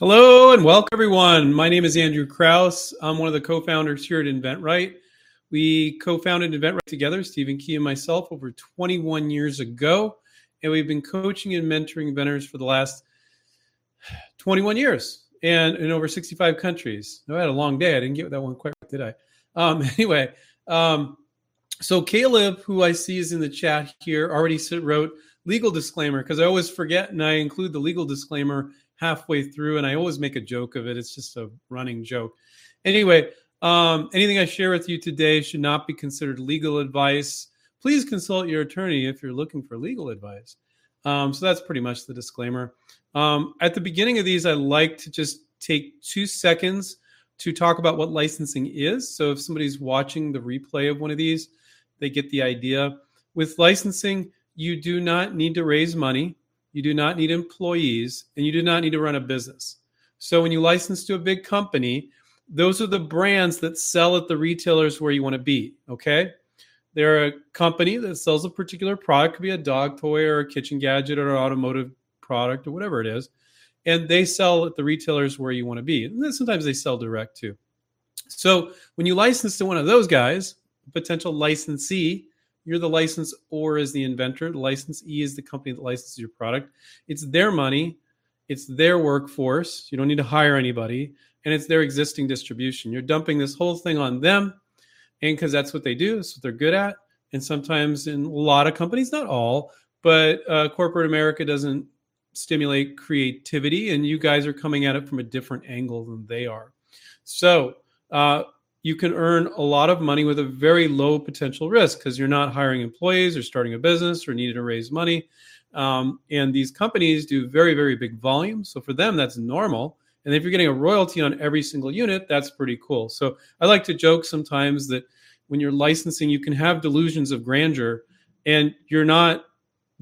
Hello and welcome, everyone. My name is Andrew Krauss. I'm one of the co founders here at InventRight. We co founded InventRight together, Stephen Key and myself, over 21 years ago. And we've been coaching and mentoring inventors for the last 21 years and in over 65 countries. I had a long day. I didn't get that one quite right, did I? Um, anyway, um, so Caleb, who I see is in the chat here, already wrote legal disclaimer because I always forget and I include the legal disclaimer halfway through, and I always make a joke of it. It's just a running joke. Anyway, um, anything I share with you today should not be considered legal advice. Please consult your attorney if you're looking for legal advice. Um, so that's pretty much the disclaimer. Um, at the beginning of these, I like to just take two seconds to talk about what licensing is. So if somebody's watching the replay of one of these, they get the idea. With licensing, you do not need to raise money you do not need employees, and you do not need to run a business. So when you license to a big company, those are the brands that sell at the retailers where you want to be. Okay. They're a company that sells a particular product, could be a dog toy or a kitchen gadget or an automotive product or whatever it is. And they sell at the retailers where you want to be. And sometimes they sell direct too. So when you license to one of those guys, potential licensee, you're the license or is the inventor. The licensee is the company that licenses your product. It's their money, it's their workforce. You don't need to hire anybody, and it's their existing distribution. You're dumping this whole thing on them, and because that's what they do, that's what they're good at. And sometimes in a lot of companies, not all, but uh, corporate America doesn't stimulate creativity, and you guys are coming at it from a different angle than they are. So, uh, you can earn a lot of money with a very low potential risk because you're not hiring employees or starting a business or needing to raise money. Um, and these companies do very, very big volume. So for them, that's normal. And if you're getting a royalty on every single unit, that's pretty cool. So I like to joke sometimes that when you're licensing, you can have delusions of grandeur and you're not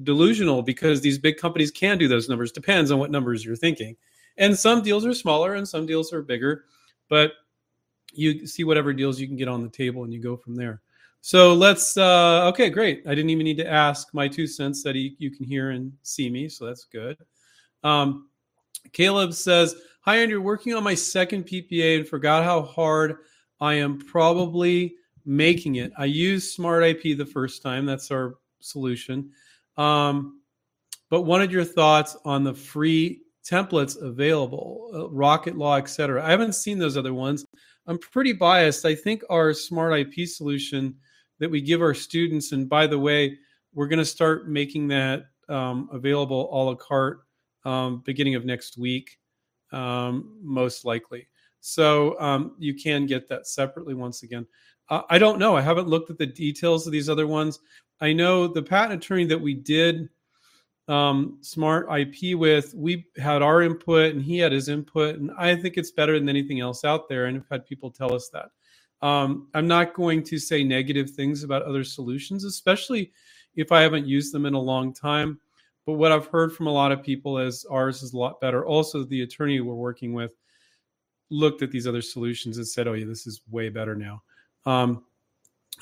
delusional because these big companies can do those numbers. Depends on what numbers you're thinking. And some deals are smaller and some deals are bigger. But you see whatever deals you can get on the table and you go from there. So let's, uh, okay, great. I didn't even need to ask my two cents that he, you can hear and see me. So that's good. Um, Caleb says, Hi, Andrew, working on my second PPA and forgot how hard I am probably making it. I used Smart IP the first time. That's our solution. Um, but wanted your thoughts on the free templates available, uh, Rocket Law, etc. I haven't seen those other ones. I'm pretty biased. I think our smart IP solution that we give our students, and by the way, we're going to start making that um, available a la carte um, beginning of next week, um, most likely. So um, you can get that separately once again. Uh, I don't know. I haven't looked at the details of these other ones. I know the patent attorney that we did um, smart IP with, we had our input and he had his input, and I think it's better than anything else out there. And I've had people tell us that. Um, I'm not going to say negative things about other solutions, especially if I haven't used them in a long time. But what I've heard from a lot of people is ours is a lot better. Also, the attorney we're working with looked at these other solutions and said, "Oh yeah, this is way better now." Um,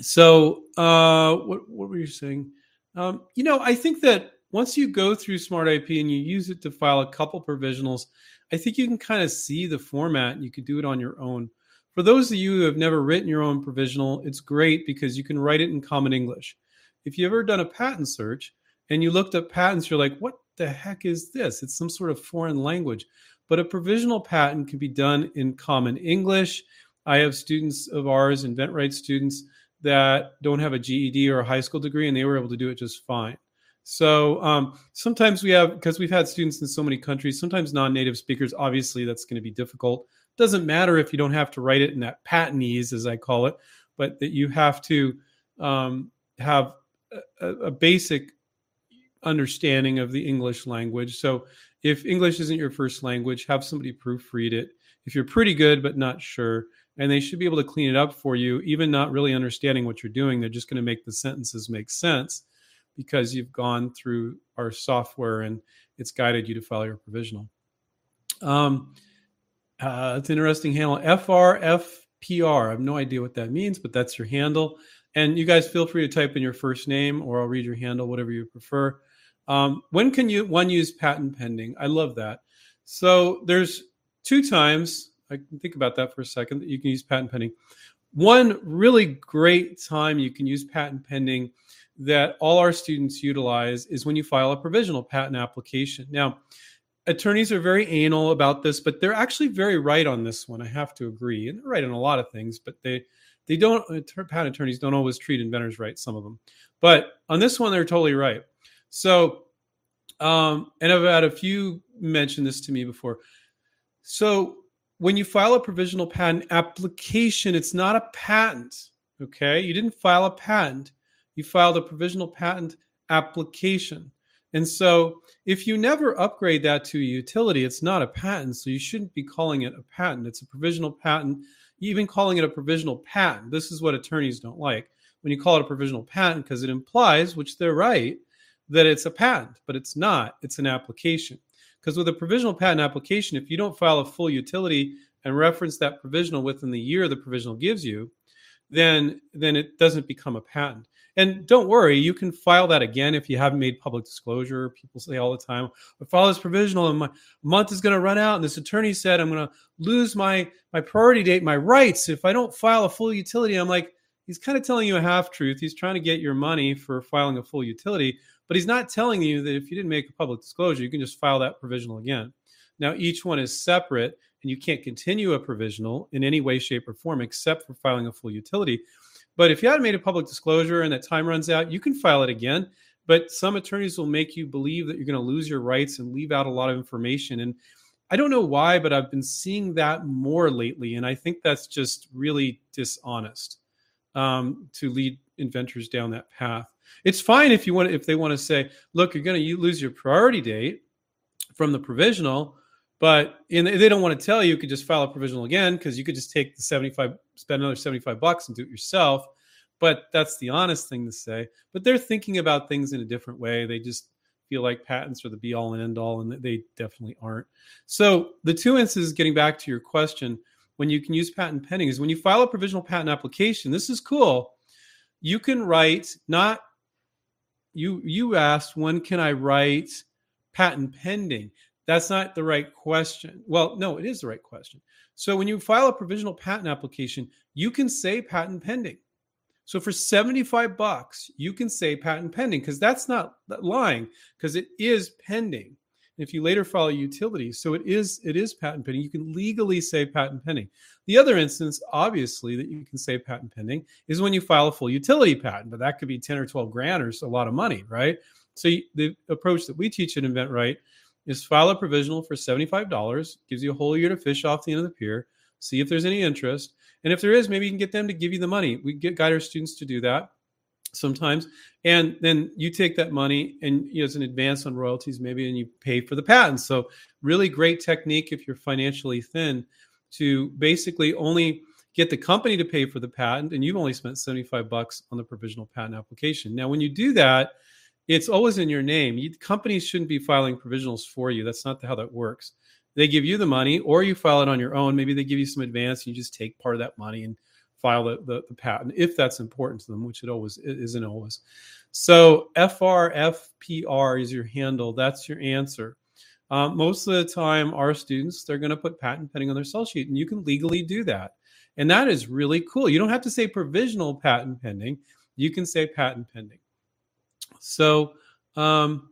so, uh, what what were you saying? Um, you know, I think that once you go through Smart IP and you use it to file a couple provisionals, I think you can kind of see the format and you could do it on your own. For those of you who have never written your own provisional, it's great because you can write it in common English. If you've ever done a patent search and you looked up patents, you're like, what the heck is this? It's some sort of foreign language. But a provisional patent can be done in common English. I have students of ours, InventRight students, that don't have a GED or a high school degree, and they were able to do it just fine. So um, sometimes we have, because we've had students in so many countries, sometimes non native speakers, obviously that's going to be difficult. Doesn't matter if you don't have to write it in that patentese, as I call it, but that you have to um, have a, a basic understanding of the English language. So if English isn't your first language, have somebody proofread it. If you're pretty good but not sure, and they should be able to clean it up for you, even not really understanding what you're doing, they're just going to make the sentences make sense because you've gone through our software and it's guided you to file your provisional. Um, uh, it's interesting handle FRFPR. I have no idea what that means, but that's your handle. And you guys feel free to type in your first name or I'll read your handle, whatever you prefer. Um, when can you one use patent pending? I love that. So there's two times. I can think about that for a second. That you can use patent pending. One really great time you can use patent pending that all our students utilize is when you file a provisional patent application. Now, attorneys are very anal about this, but they're actually very right on this one. I have to agree, and they're right on a lot of things, but they they don't patent attorneys don't always treat inventors right. Some of them, but on this one, they're totally right. So, um, and I've had a few mention this to me before. So, when you file a provisional patent application, it's not a patent. Okay, you didn't file a patent you filed a provisional patent application. And so if you never upgrade that to a utility, it's not a patent. So you shouldn't be calling it a patent. It's a provisional patent. Even calling it a provisional patent, this is what attorneys don't like. When you call it a provisional patent, because it implies, which they're right, that it's a patent, but it's not. It's an application. Because with a provisional patent application, if you don't file a full utility and reference that provisional within the year the provisional gives you, then then it doesn't become a patent. And don't worry, you can file that again if you haven't made public disclosure. People say all the time, I file this provisional and my month is going to run out. And this attorney said, I'm going to lose my, my priority date, my rights if I don't file a full utility. I'm like, he's kind of telling you a half truth. He's trying to get your money for filing a full utility, but he's not telling you that if you didn't make a public disclosure, you can just file that provisional again. Now, each one is separate and you can't continue a provisional in any way, shape, or form except for filing a full utility. But if you haven't made a public disclosure and that time runs out, you can file it again. But some attorneys will make you believe that you're going to lose your rights and leave out a lot of information. And I don't know why, but I've been seeing that more lately. And I think that's just really dishonest um, to lead inventors down that path. It's fine if you want if they want to say, look, you're going to lose your priority date from the provisional, but in, they don't want to tell you, you could just file a provisional again because you could just take the 75, spend another 75 bucks and do it yourself. But that's the honest thing to say. But they're thinking about things in a different way. They just feel like patents are the be all and end all, and they definitely aren't. So the two instances, getting back to your question, when you can use patent pending is when you file a provisional patent application. This is cool. You can write not you you asked when can I write patent pending. That's not the right question. Well, no, it is the right question. So when you file a provisional patent application, you can say patent pending. So for 75 bucks, you can say patent pending because that's not lying because it is pending. And if you later file a utility, so it is it is patent pending, you can legally say patent pending. The other instance, obviously, that you can say patent pending is when you file a full utility patent, but that could be 10 or 12 grand or a lot of money, right? So the approach that we teach at InventRight is file a provisional for $75, gives you a whole year to fish off the end of the pier, see if there's any interest. And if there is, maybe you can get them to give you the money. We get guide our students to do that sometimes. And then you take that money and you know, as an advance on royalties, maybe, and you pay for the patent. So, really great technique if you're financially thin to basically only get the company to pay for the patent and you've only spent 75 bucks on the provisional patent application. Now, when you do that, it's always in your name. You, companies shouldn't be filing provisionals for you. That's not how that works. They give you the money, or you file it on your own. Maybe they give you some advance, and you just take part of that money and file the, the, the patent if that's important to them, which it always it isn't always. So FRFPR is your handle. That's your answer. Um, most of the time, our students they're going to put patent pending on their sell sheet, and you can legally do that, and that is really cool. You don't have to say provisional patent pending. You can say patent pending. So, um,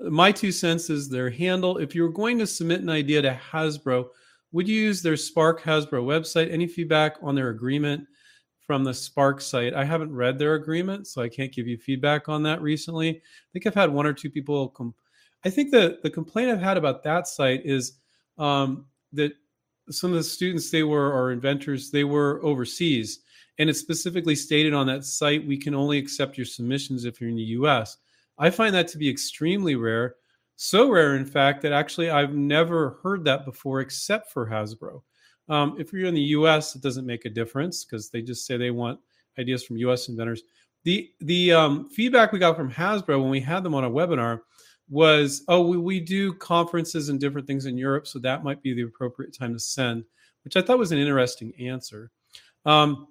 my two cents is their handle. If you're going to submit an idea to Hasbro, would you use their Spark Hasbro website? Any feedback on their agreement from the Spark site? I haven't read their agreement, so I can't give you feedback on that recently. I think I've had one or two people. Com- I think the the complaint I've had about that site is um, that some of the students they were or inventors they were overseas and it's specifically stated on that site we can only accept your submissions if you're in the US. I find that to be extremely rare. So rare, in fact, that actually I've never heard that before except for Hasbro. Um, if you're in the US, it doesn't make a difference because they just say they want ideas from US inventors. The, the um, feedback we got from Hasbro when we had them on a webinar was, oh, we, we do conferences and different things in Europe, so that might be the appropriate time to send, which I thought was an interesting answer. Um,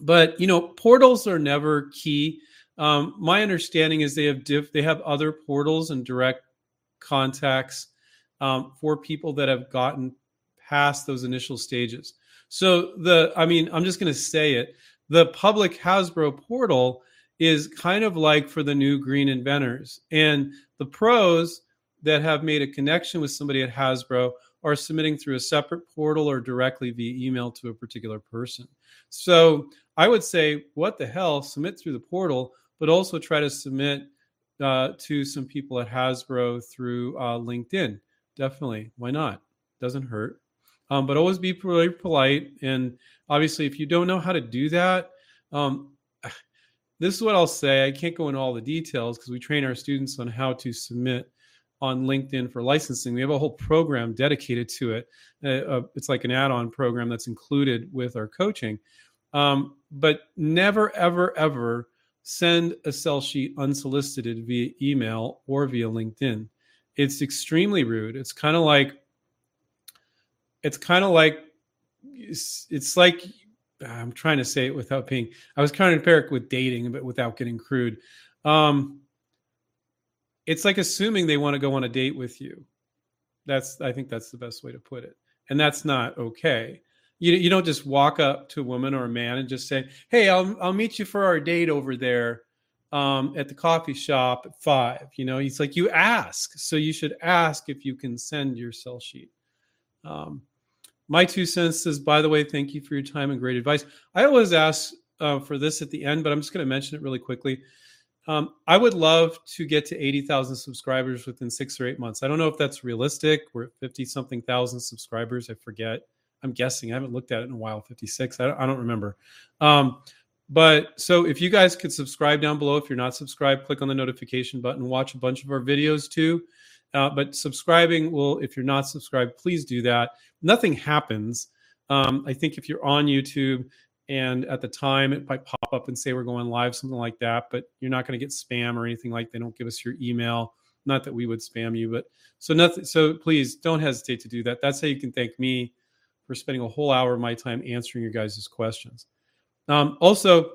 but you know, portals are never key. Um, my understanding is they have diff- they have other portals and direct contacts um, for people that have gotten past those initial stages. So the, I mean, I'm just going to say it. The public Hasbro portal is kind of like for the new green inventors, and the pros that have made a connection with somebody at Hasbro are submitting through a separate portal or directly via email to a particular person. So I would say, what the hell, submit through the portal, but also try to submit uh, to some people at Hasbro through uh, LinkedIn. Definitely. Why not? Doesn't hurt. Um, but always be really polite. And obviously, if you don't know how to do that, um, this is what I'll say. I can't go into all the details because we train our students on how to submit on LinkedIn for licensing. We have a whole program dedicated to it. Uh, uh, it's like an add on program that's included with our coaching. Um, but never, ever, ever send a sell sheet unsolicited via email or via LinkedIn. It's extremely rude. It's kind of like, it's kind of like, it's, it's like, I'm trying to say it without being, I was kind of it with dating, but without getting crude. Um, it's like assuming they want to go on a date with you. That's I think that's the best way to put it. And that's not okay. You you don't just walk up to a woman or a man and just say, "Hey, I'll I'll meet you for our date over there um, at the coffee shop at five. You know, it's like you ask. So you should ask if you can send your sell sheet. Um, my two cents is, by the way, thank you for your time and great advice. I always ask uh, for this at the end, but I'm just going to mention it really quickly. Um, I would love to get to 80,000 subscribers within six or eight months. I don't know if that's realistic. We're at 50 something thousand subscribers. I forget. I'm guessing. I haven't looked at it in a while. 56. I don't, I don't remember. Um, but so if you guys could subscribe down below, if you're not subscribed, click on the notification button, watch a bunch of our videos too. Uh, but subscribing will, if you're not subscribed, please do that. Nothing happens. Um, I think if you're on YouTube, and at the time it might pop up and say we're going live something like that but you're not going to get spam or anything like they don't give us your email not that we would spam you but so nothing so please don't hesitate to do that that's how you can thank me for spending a whole hour of my time answering your guys' questions um, also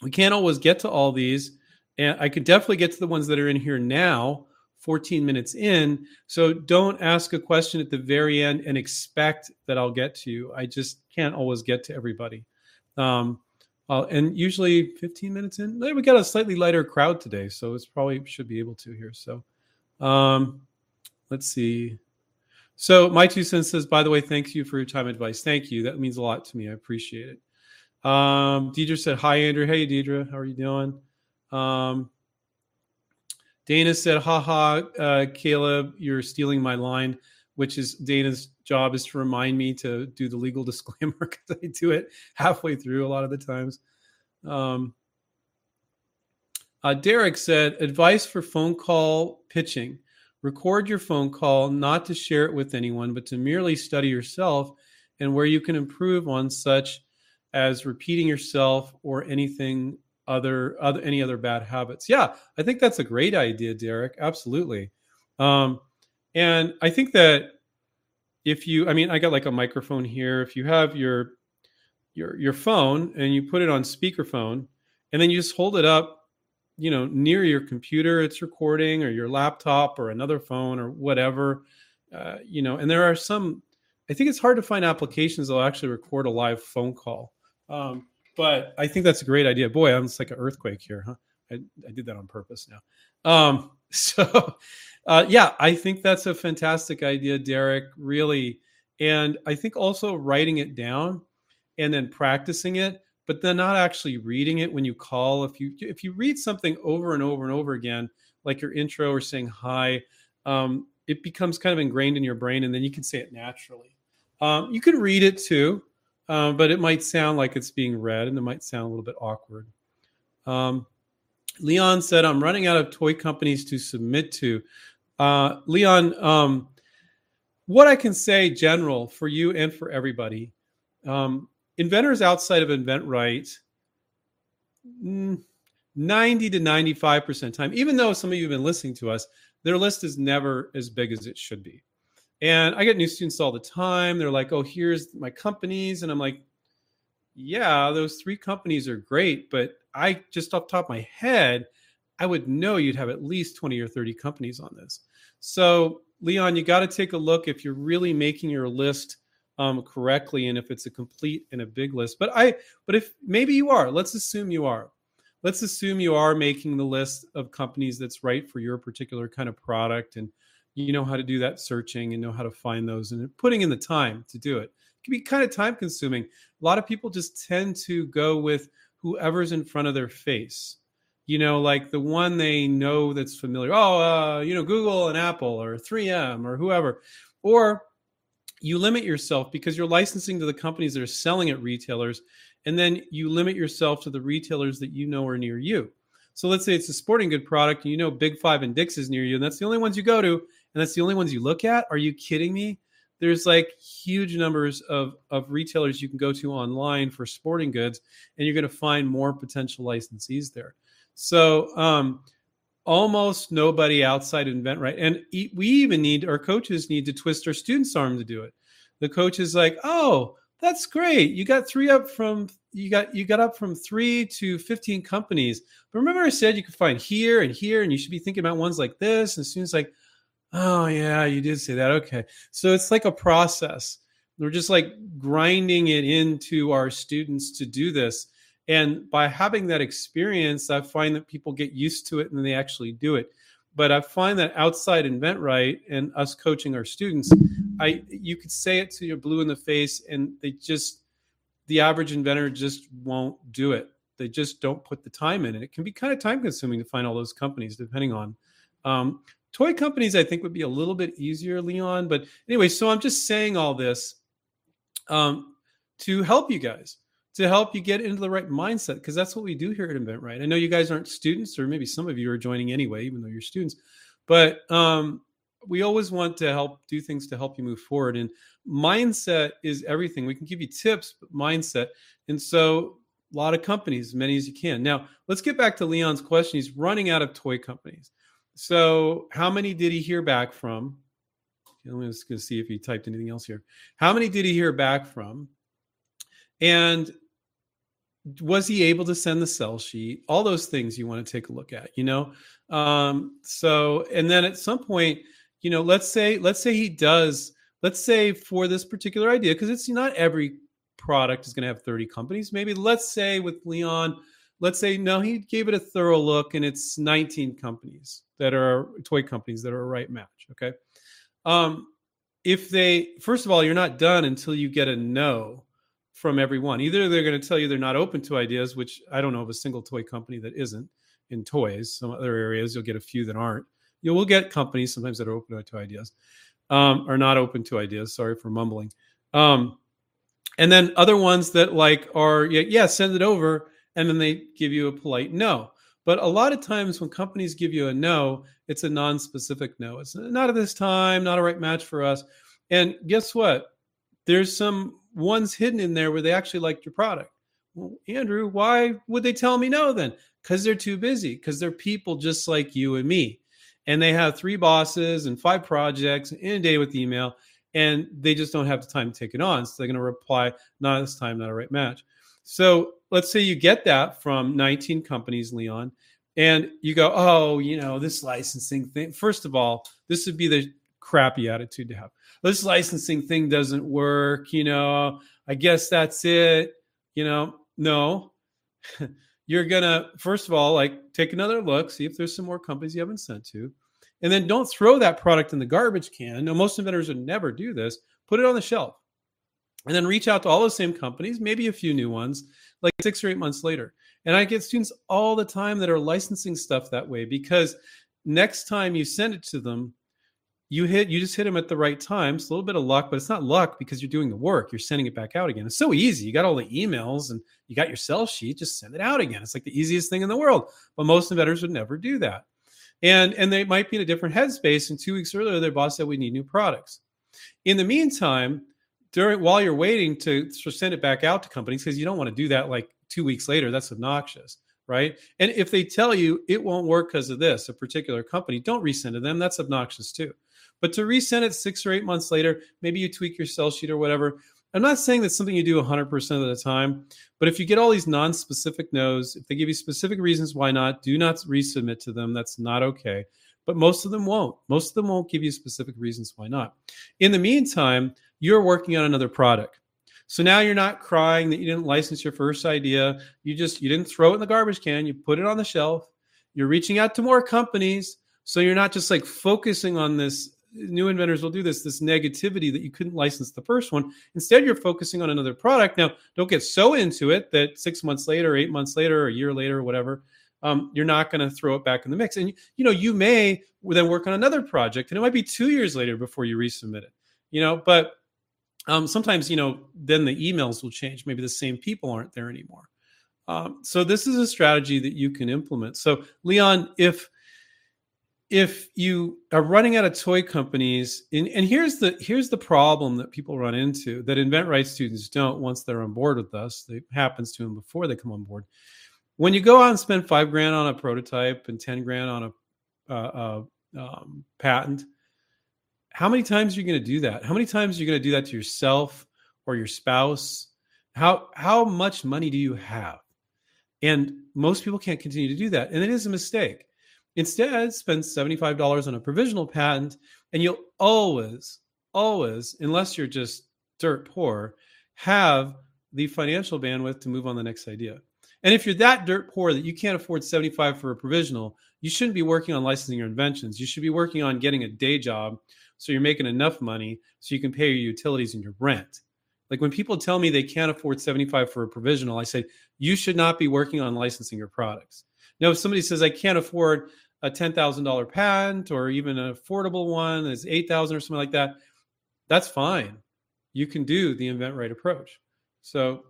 we can't always get to all these and i can definitely get to the ones that are in here now 14 minutes in so don't ask a question at the very end and expect that i'll get to you i just can't always get to everybody um, uh, and usually 15 minutes in, we got a slightly lighter crowd today, so it's probably should be able to here. So, um, let's see. So my two cents says, by the way, thank you for your time advice. Thank you. That means a lot to me. I appreciate it. Um, Deidre said, hi, Andrew. Hey, Deidre. How are you doing? Um, Dana said, haha, uh, Caleb, you're stealing my line which is Dana's job is to remind me to do the legal disclaimer because I do it halfway through a lot of the times. Um, uh, Derek said, advice for phone call pitching. Record your phone call, not to share it with anyone, but to merely study yourself and where you can improve on such as repeating yourself or anything other, other any other bad habits. Yeah, I think that's a great idea, Derek. Absolutely. Um, and I think that if you, I mean, I got like a microphone here. If you have your your your phone and you put it on speakerphone, and then you just hold it up, you know, near your computer, it's recording, or your laptop, or another phone, or whatever, uh, you know. And there are some. I think it's hard to find applications that'll actually record a live phone call. Um, but I think that's a great idea. Boy, I'm just like an earthquake here, huh? I, I did that on purpose now. Um, so uh, yeah, I think that's a fantastic idea, Derek. Really, and I think also writing it down and then practicing it, but then not actually reading it when you call. If you if you read something over and over and over again, like your intro or saying hi, um, it becomes kind of ingrained in your brain, and then you can say it naturally. Um, you can read it too, um, but it might sound like it's being read, and it might sound a little bit awkward. Um, Leon said, "I'm running out of toy companies to submit to." Uh, Leon, um, what I can say, general, for you and for everybody, um, inventors outside of InventRight, mm, 90 to 95% time, even though some of you have been listening to us, their list is never as big as it should be. And I get new students all the time. They're like, oh, here's my companies. And I'm like, yeah, those three companies are great. But I just off top of my head, I would know you'd have at least 20 or 30 companies on this. So, Leon, you got to take a look if you're really making your list um, correctly and if it's a complete and a big list. But I, but if maybe you are, let's assume you are. Let's assume you are making the list of companies that's right for your particular kind of product and you know how to do that searching and know how to find those and putting in the time to do it. It can be kind of time consuming. A lot of people just tend to go with whoever's in front of their face. You know, like the one they know that's familiar. Oh, uh, you know, Google and Apple or 3M or whoever. Or you limit yourself because you're licensing to the companies that are selling at retailers and then you limit yourself to the retailers that you know are near you. So let's say it's a sporting good product and you know big five and Dick's is near you and that's the only ones you go to and that's the only ones you look at? Are you kidding me? There's like huge numbers of, of retailers you can go to online for sporting goods and you're going to find more potential licensees there. So um, almost nobody outside InventRight And we even need, our coaches need to twist our students' arm to do it. The coach is like, oh, that's great. You got three up from you got you got up from three to 15 companies. But remember, I said you could find here and here, and you should be thinking about ones like this. And students like, oh yeah, you did say that. Okay. So it's like a process. We're just like grinding it into our students to do this. And by having that experience, I find that people get used to it and they actually do it. But I find that outside InventRight and us coaching our students, I you could say it to your blue in the face, and they just the average inventor just won't do it. They just don't put the time in, and it can be kind of time consuming to find all those companies, depending on. Um, toy companies, I think, would be a little bit easier, Leon. But anyway, so I'm just saying all this um, to help you guys to help you get into the right mindset because that's what we do here at InventRight. I know you guys aren't students, or maybe some of you are joining anyway, even though you're students, but um, we always want to help do things to help you move forward. And mindset is everything. We can give you tips, but mindset. And so, a lot of companies, as many as you can. Now, let's get back to Leon's question. He's running out of toy companies. So, how many did he hear back from? I'm just going to see if he typed anything else here. How many did he hear back from? And was he able to send the sell sheet? All those things you want to take a look at, you know? Um, so, and then at some point, you know, let's say, let's say he does, let's say for this particular idea, because it's not every product is going to have 30 companies. Maybe let's say with Leon, let's say no, he gave it a thorough look and it's 19 companies that are toy companies that are a right match. Okay. Um, if they, first of all, you're not done until you get a no from everyone. Either they're going to tell you they're not open to ideas, which I don't know of a single toy company that isn't in toys. Some other areas you'll get a few that aren't. You will get companies sometimes that are open to ideas, um, are not open to ideas. Sorry for mumbling. Um, and then other ones that like are yeah, yeah, send it over, and then they give you a polite no. But a lot of times when companies give you a no, it's a non-specific no. It's not at this time, not a right match for us. And guess what? There's some ones hidden in there where they actually liked your product. Well, Andrew, why would they tell me no then? Because they're too busy, because they're people just like you and me. And they have three bosses and five projects inundated with email, and they just don't have the time to take it on. So they're going to reply, not this time, not a right match. So let's say you get that from 19 companies, Leon, and you go, oh, you know, this licensing thing. First of all, this would be the crappy attitude to have this licensing thing doesn't work. You know, I guess that's it. You know, no. You're gonna first of all like take another look, see if there's some more companies you haven't sent to, and then don't throw that product in the garbage can. No, most inventors would never do this. Put it on the shelf, and then reach out to all the same companies, maybe a few new ones, like six or eight months later. And I get students all the time that are licensing stuff that way because next time you send it to them, you hit you just hit them at the right time. It's a little bit of luck, but it's not luck because you're doing the work. You're sending it back out again. It's so easy. You got all the emails and you got your sell sheet. Just send it out again. It's like the easiest thing in the world. But most inventors would never do that. And and they might be in a different headspace. And two weeks earlier, their boss said we need new products. In the meantime, during while you're waiting to send it back out to companies, because you don't want to do that like two weeks later. That's obnoxious right? And if they tell you it won't work because of this, a particular company, don't resend to them. That's obnoxious too. But to resend it six or eight months later, maybe you tweak your sell sheet or whatever. I'm not saying that's something you do 100% of the time, but if you get all these non specific no's, if they give you specific reasons why not, do not resubmit to them. That's not okay. But most of them won't. Most of them won't give you specific reasons why not. In the meantime, you're working on another product. So now you're not crying that you didn't license your first idea. You just you didn't throw it in the garbage can. You put it on the shelf. You're reaching out to more companies. So you're not just like focusing on this new inventors will do this this negativity that you couldn't license the first one. Instead you're focusing on another product. Now don't get so into it that six months later eight months later or a year later or whatever um, you're not going to throw it back in the mix. And you know you may then work on another project and it might be two years later before you resubmit it you know but um, sometimes you know then the emails will change. Maybe the same people aren't there anymore. Um, so this is a strategy that you can implement. So leon if if you are running out of toy companies and, and here's the here's the problem that people run into that InventRight students don't once they're on board with us. It happens to them before they come on board. When you go out and spend five grand on a prototype and 10 grand on a, uh, uh, um, patent how many times are you going to do that? How many times are you going to do that to yourself or your spouse? How how much money do you have? And most people can't continue to do that and it is a mistake Instead, spend $75 on a provisional patent, and you'll always, always, unless you're just dirt poor, have the financial bandwidth to move on the next idea. And if you're that dirt poor that you can't afford 75 for a provisional, you shouldn't be working on licensing your inventions. You should be working on getting a day job so you're making enough money so you can pay your utilities and your rent. Like when people tell me they can't afford 75 for a provisional, I say you should not be working on licensing your products. Now, if somebody says I can't afford a ten thousand dollar patent or even an affordable one is eight thousand or something like that, that's fine. You can do the InventRight approach. So,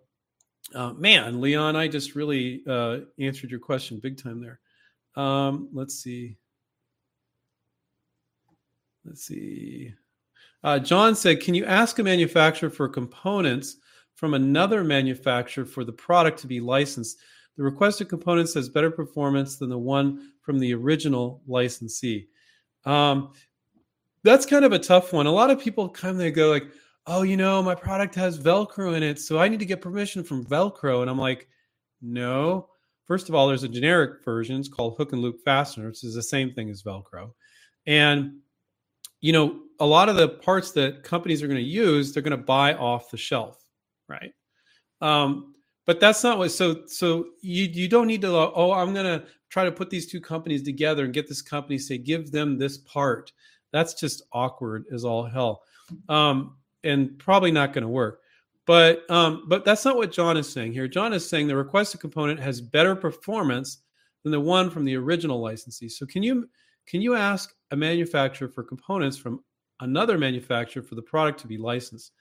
uh, man, Leon, I just really uh, answered your question big time there. Um, let's see. Let's see. Uh, John said, "Can you ask a manufacturer for components from another manufacturer for the product to be licensed?" The requested components has better performance than the one from the original licensee. Um, that's kind of a tough one. A lot of people come they go like, "Oh, you know, my product has Velcro in it, so I need to get permission from Velcro." And I'm like, "No. First of all, there's a generic version. It's called hook and loop fastener, which is the same thing as Velcro. And you know, a lot of the parts that companies are going to use, they're going to buy off the shelf, right? Um, but that's not what so so you you don't need to oh i'm going to try to put these two companies together and get this company say give them this part. That's just awkward as all hell. Um, and probably not going to work. But um, but that's not what john is saying here. John is saying the requested component has better performance than the one from the original licensee. So can you can you ask a manufacturer for components from another manufacturer for the product to be licensed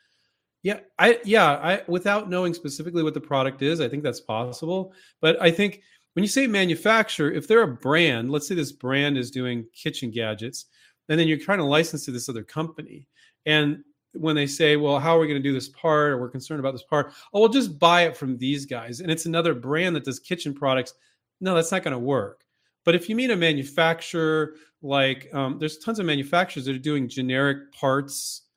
yeah, I yeah, I without knowing specifically what the product is, I think that's possible. But I think when you say manufacturer, if they're a brand, let's say this brand is doing kitchen gadgets, and then you're trying to license to this other company, and when they say, "Well, how are we going to do this part?" or "We're concerned about this part," oh, we'll just buy it from these guys, and it's another brand that does kitchen products. No, that's not going to work. But if you meet a manufacturer, like um, there's tons of manufacturers that are doing generic parts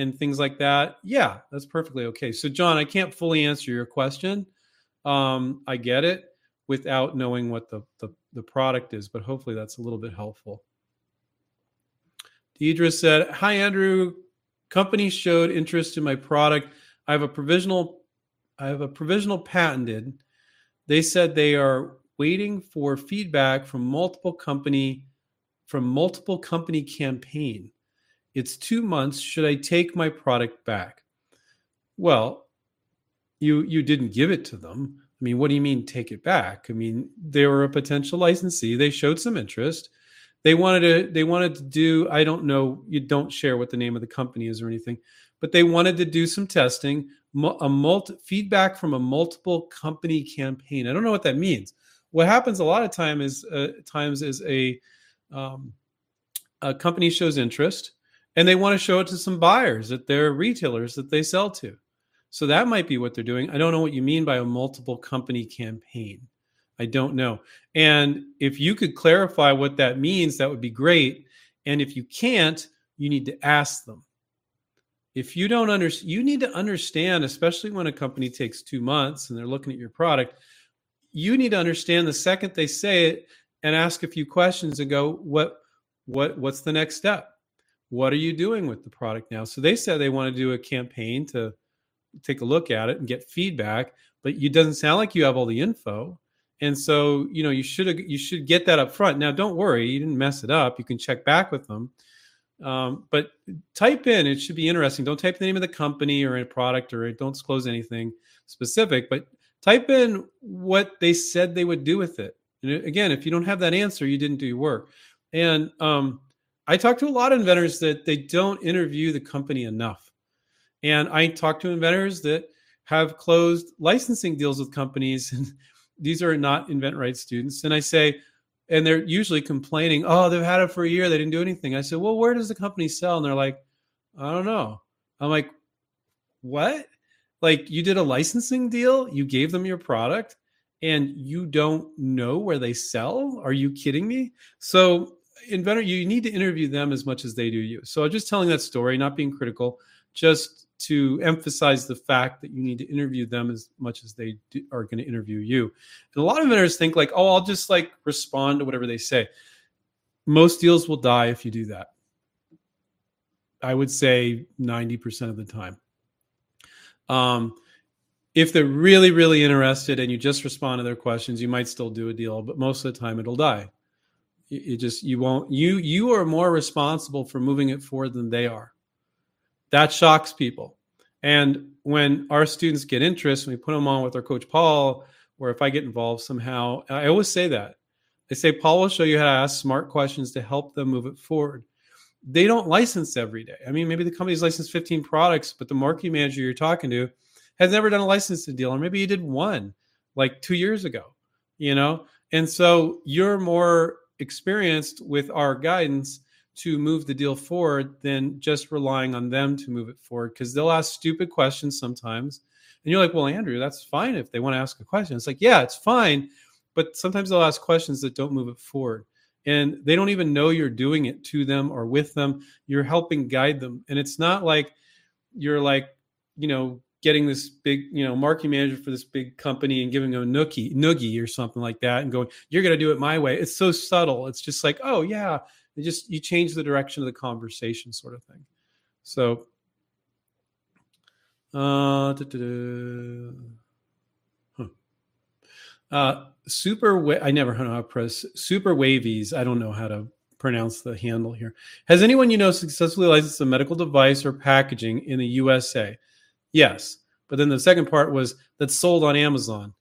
and things like that, yeah, that's perfectly okay. So, John, I can't fully answer your question. Um, I get it without knowing what the, the, the product is, but hopefully that's a little bit helpful. Deidre said, Hi, Andrew. Company showed interest in my product. I have a provisional, I have a provisional patented. They said they are waiting for feedback from multiple company from multiple company campaign. It's two months. Should I take my product back? Well, you you didn't give it to them. I mean, what do you mean take it back? I mean, they were a potential licensee. They showed some interest. They wanted to they wanted to do I don't know, you don't share what the name of the company is or anything, but they wanted to do some testing, a multi, feedback from a multiple company campaign. I don't know what that means. What happens a lot of time is uh, times is a um, a company shows interest and they want to show it to some buyers at their retailers that they sell to. So that might be what they're doing. I don't know what you mean by a multiple company campaign. I don't know. And if you could clarify what that means, that would be great. And if you can't, you need to ask them. If you don't understand, you need to understand, especially when a company takes two months and they're looking at your product, you need to understand the second they say it and ask a few questions and go, what, what, what's the next step? What are you doing with the product now? So they said they want to do a campaign to take a look at it and get feedback, but it doesn't sound like you have all the info. And so, you know, you should you should get that up front. Now, don't worry, you didn't mess it up. You can check back with them. Um, but type in, it should be interesting. Don't type the name of the company or a product or don't disclose anything specific, but type in what they said they would do with it. And again, if you don't have that answer, you didn't do your work. And um, I talk to a lot of inventors that they don't interview the company enough. And I talk to inventors that have closed licensing deals with companies, and these are not InventRight students. And I say, and they're usually complaining, oh, they've had it for a year, they didn't do anything. I said, well, where does the company sell? And they're like, I don't know. I'm like, what? Like you did a licensing deal, you gave them your product, and you don't know where they sell? Are you kidding me? So, inventor, you need to interview them as much as they do you. So, just telling that story, not being critical, just to emphasize the fact that you need to interview them as much as they do, are going to interview you. And a lot of inventors think like, oh, I'll just like respond to whatever they say. Most deals will die if you do that. I would say 90% of the time. Um, if they're really, really interested and you just respond to their questions, you might still do a deal, but most of the time it'll die. You, just you won't you you are more responsible for moving it forward than they are. That shocks people. And when our students get interest, when we put them on with our coach Paul, or if I get involved somehow, I always say that. I say Paul will show you how to ask smart questions to help them move it forward. They don't license every day. I mean, maybe the company's licensed 15 products, but the marketing manager you're talking to has never done a licensing deal, or maybe you did one like two years ago, you know? And so you're more experienced with our guidance to move the deal forward than just relying on them to move it forward because they'll ask stupid questions sometimes. And you're like, well, Andrew, that's fine if they want to ask a question. It's like, yeah, it's fine. But sometimes they'll ask questions that don't move it forward. And they don't even know you're doing it to them or with them. You're helping guide them. And it's not like you're like, you know, getting this big, you know, marketing manager for this big company and giving them a nookie, noogie or something like that and going, you're going to do it my way. It's so subtle. It's just like, oh yeah, it just you change the direction of the conversation, sort of thing. So, uh, huh. uh super. Wa- I never know how to press super wavies. I don't know how to pronounce the handle here. Has anyone you know successfully licensed a medical device or packaging in the USA? Yes. But then the second part was that's sold on Amazon.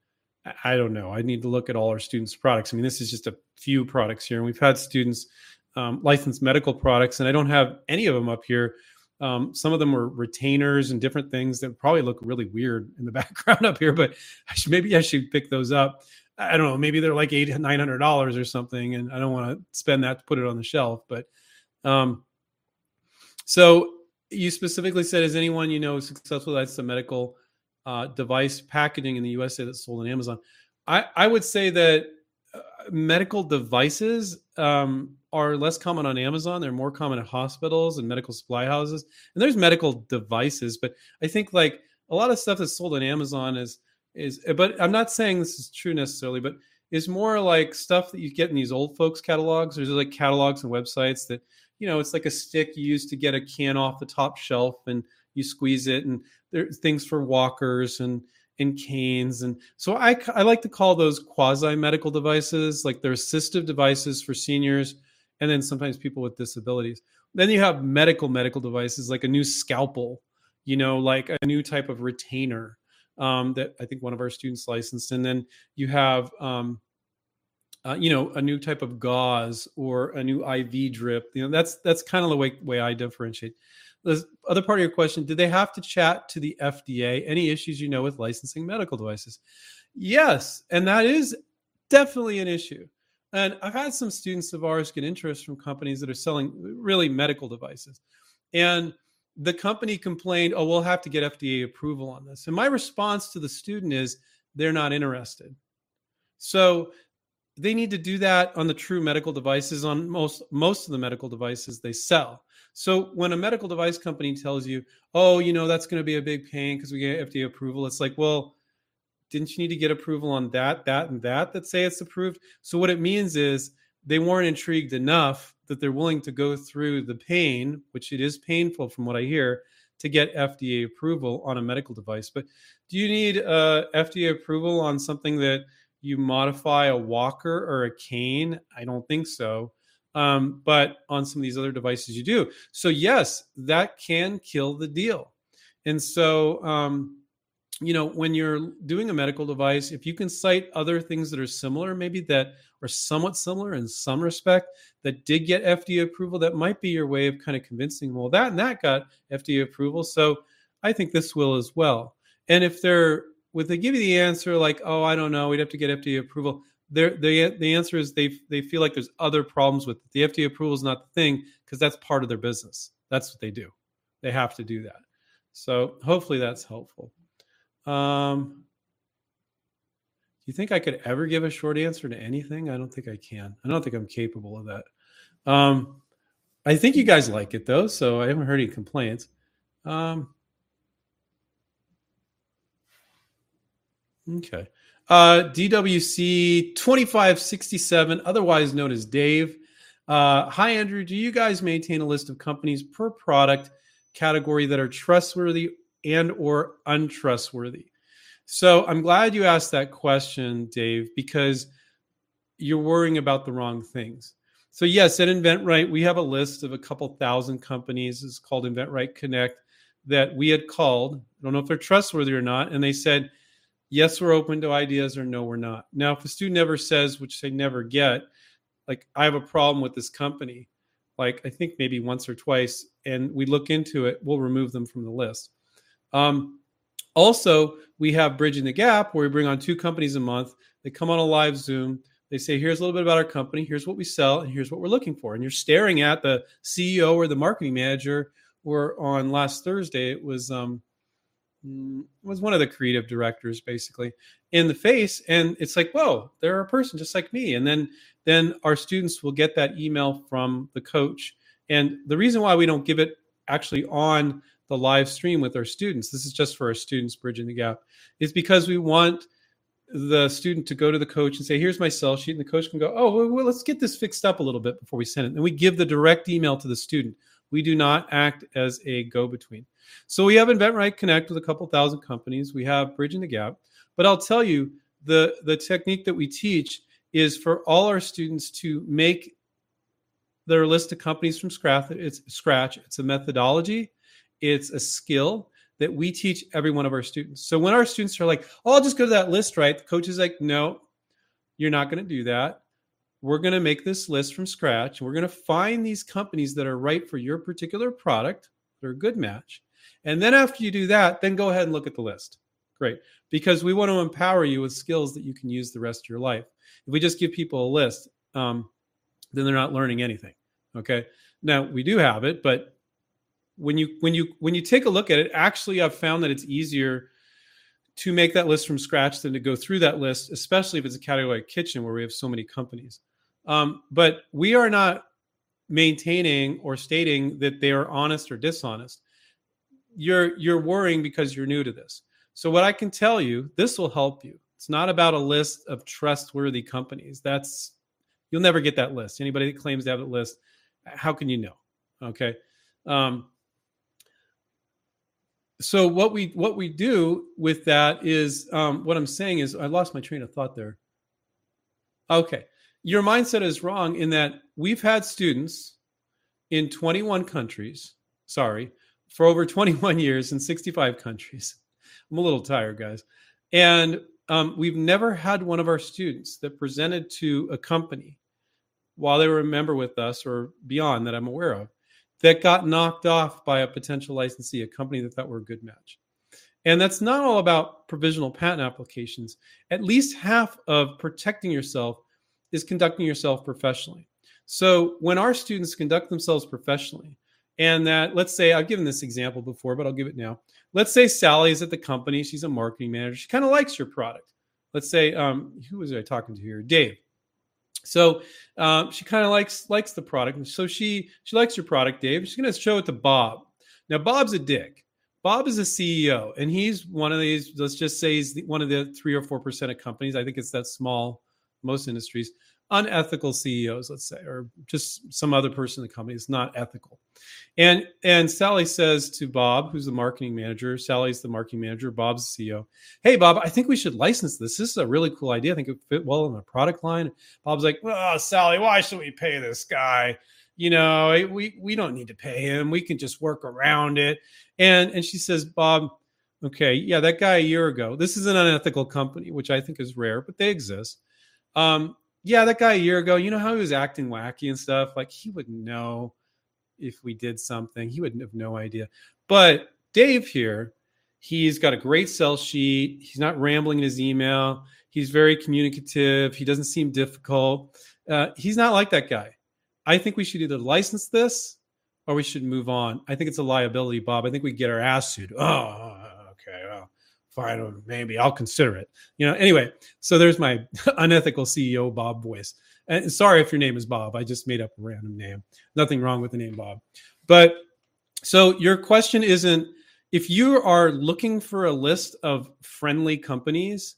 I don't know. I need to look at all our students' products. I mean, this is just a few products here. And we've had students um, license medical products, and I don't have any of them up here. Um, some of them were retainers and different things that probably look really weird in the background up here, but I should, maybe I should pick those up. I don't know. Maybe they're like eight, nine hundred dollars or something, and I don't want to spend that to put it on the shelf. But um, so you specifically said, "Is anyone you know successful that's a medical uh, device packaging in the USA that's sold on Amazon?" I I would say that uh, medical devices um, are less common on Amazon. They're more common at hospitals and medical supply houses. And there's medical devices, but I think like a lot of stuff that's sold on Amazon is is. But I'm not saying this is true necessarily, but is more like stuff that you get in these old folks catalogs. There's like catalogs and websites that you know, it's like a stick you use to get a can off the top shelf and you squeeze it. And there's things for walkers and and canes. And so I, I like to call those quasi medical devices, like they're assistive devices for seniors and then sometimes people with disabilities. Then you have medical medical devices like a new scalpel, you know, like a new type of retainer um, that I think one of our students licensed. And then you have um, uh, you know a new type of gauze or a new iv drip you know that's that's kind of the way, way i differentiate. The other part of your question did they have to chat to the fda any issues you know with licensing medical devices? Yes and that is definitely an issue. And i've had some students of ours get interest from companies that are selling really medical devices. And the company complained oh we'll have to get fda approval on this. And my response to the student is they're not interested. So they need to do that on the true medical devices on most most of the medical devices they sell so when a medical device company tells you oh you know that's going to be a big pain because we get fda approval it's like well didn't you need to get approval on that that and that that say it's approved so what it means is they weren't intrigued enough that they're willing to go through the pain, which it is painful from what I hear, to get FDA approval on a medical device. But do you need uh, FDA approval on something that you modify a walker or a cane? I don't think so. Um, but on some of these other devices, you do. So, yes, that can kill the deal. And so, um, you know, when you're doing a medical device, if you can cite other things that are similar, maybe that are somewhat similar in some respect, that did get FDA approval, that might be your way of kind of convincing, well, that and that got FDA approval. So I think this will as well. And if they're, would they give you the answer like, oh, I don't know, we'd have to get FDA approval? They're, the the answer is they they feel like there's other problems with it. The FDA approval is not the thing because that's part of their business. That's what they do. They have to do that. So hopefully that's helpful. Um, do you think I could ever give a short answer to anything? I don't think I can. I don't think I'm capable of that. Um, I think you guys like it though, so I haven't heard any complaints. Um, okay. Uh, DWC 2567, otherwise known as Dave. Uh, hi, Andrew. Do you guys maintain a list of companies per product category that are trustworthy and or untrustworthy? So I'm glad you asked that question, Dave, because you're worrying about the wrong things. So yes, at InventRight, we have a list of a couple thousand companies. It's called InventRight Connect that we had called. I don't know if they're trustworthy or not. And they said, yes, we're open to ideas or no, we're not. Now, if a student ever says, which they never get, like, I have a problem with this company, like I think maybe once or twice, and we look into it, we'll remove them from the list. Um, also, we have Bridging the Gap, where we bring on two companies a month. They come on a live Zoom. They say, here's a little bit about our company, here's what we sell, and here's what we're looking for. And you're staring at the CEO or the marketing manager, or on last Thursday, it was um, Mm, was one of the creative directors basically in the face and it's like whoa they're a person just like me and then then our students will get that email from the coach and the reason why we don't give it actually on the live stream with our students, this is just for our students bridging the gap, is because we want the student to go to the coach and say, "Here's my cell sheet," and the coach can go, "Oh, well, let's get this fixed up a little bit before we send it." And we give the direct email to the student. We do not act as a go-between. So we have InventRight Connect with a couple thousand companies. We have Bridging the Gap, but I'll tell you the the technique that we teach is for all our students to make their list of companies from scratch. It's scratch. It's a methodology it's a skill that we teach every one of our students. So when our students are like, "Oh, I'll just go to that list," right? The coach is like, "No, you're not going to do that. We're going to make this list from scratch. We're going to find these companies that are right for your particular product. They're a good match. And then after you do that, then go ahead and look at the list. Great. Because we want to empower you with skills that you can use the rest of your life. If we just give people a list, um, then they're not learning anything. Okay. Now we do have it, but when you when you when you take a look at it actually i've found that it's easier to make that list from scratch than to go through that list especially if it's a category like kitchen where we have so many companies. Um, but we are not maintaining or stating that they are honest or dishonest. You're you're worrying because you're new to this. So what i can tell you this will help you. It's not about a list of trustworthy companies. That's you'll never get that list. Anybody that claims to have a list how can you know? Okay? Um, so what we what we do with that is um, what I'm saying is I lost my train of thought there. Okay, your mindset is wrong in that we've had students in 21 countries. Sorry, for over 21 years in 65 countries. I'm a little tired, guys, and um, we've never had one of our students that presented to a company while they were a member with us or beyond that I'm aware of that got knocked off by a potential licensee, a company that thought we were a good match. And that's not all about provisional patent applications. At least half of protecting yourself is conducting yourself professionally. So when our students conduct themselves professionally, and that let's say I've given this example before, but I'll give it now. Let's say Sally is at the company, she's a marketing manager, she kind of likes your product. Let's say, um, who was I talking to here? Dave. So uh, she kind of likes likes the product, so she she likes your product, Dave. She's going to show it to Bob. Now Bob's a dick. Bob is a CEO, and he's one of these. Let's just say he's one of the three or four percent of companies. I think it's that small, most industries. Unethical CEOs, let's say, or just some other person in the company is not ethical. And and Sally says to Bob, who's the marketing manager, Sally's the marketing manager, Bob's the CEO. Hey Bob, I think we should license this. This is a really cool idea. I think it would fit well in the product line. Bob's like, oh, Sally, why should we pay this guy? You know, we we don't need to pay him. We can just work around it. And and she says, Bob, okay, yeah, that guy a year ago. This is an unethical company, which I think is rare, but they exist. Um, yeah, that guy a year ago, you know how he was acting wacky and stuff? Like he would know if we did something. He wouldn't have no idea. But Dave here, he's got a great sell sheet. He's not rambling in his email. He's very communicative. He doesn't seem difficult. Uh, he's not like that guy. I think we should either license this or we should move on. I think it's a liability, Bob. I think we get our ass sued. Oh, fine. Maybe I'll consider it. You know, anyway, so there's my unethical CEO Bob voice. And sorry if your name is Bob. I just made up a random name. Nothing wrong with the name Bob. But so your question isn't if you are looking for a list of friendly companies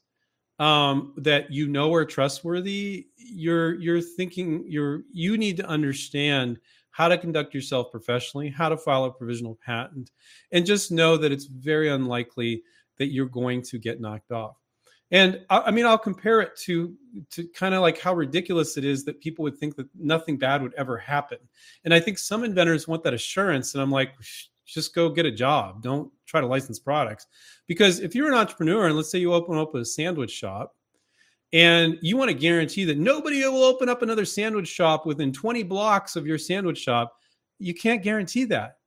um, that you know are trustworthy, you're you're thinking you're you need to understand how to conduct yourself professionally, how to file a provisional patent, and just know that it's very unlikely that you're going to get knocked off. And I, I mean, I'll compare it to to kind of like how ridiculous it is that people would think that nothing bad would ever happen. And I think some inventors want that assurance, and I'm like, just go get a job. Don't try to license products, because if you're an entrepreneur and let's say you open up a sandwich shop, and you want to guarantee that nobody will open up another sandwich shop within 20 blocks of your sandwich shop, you can't guarantee that.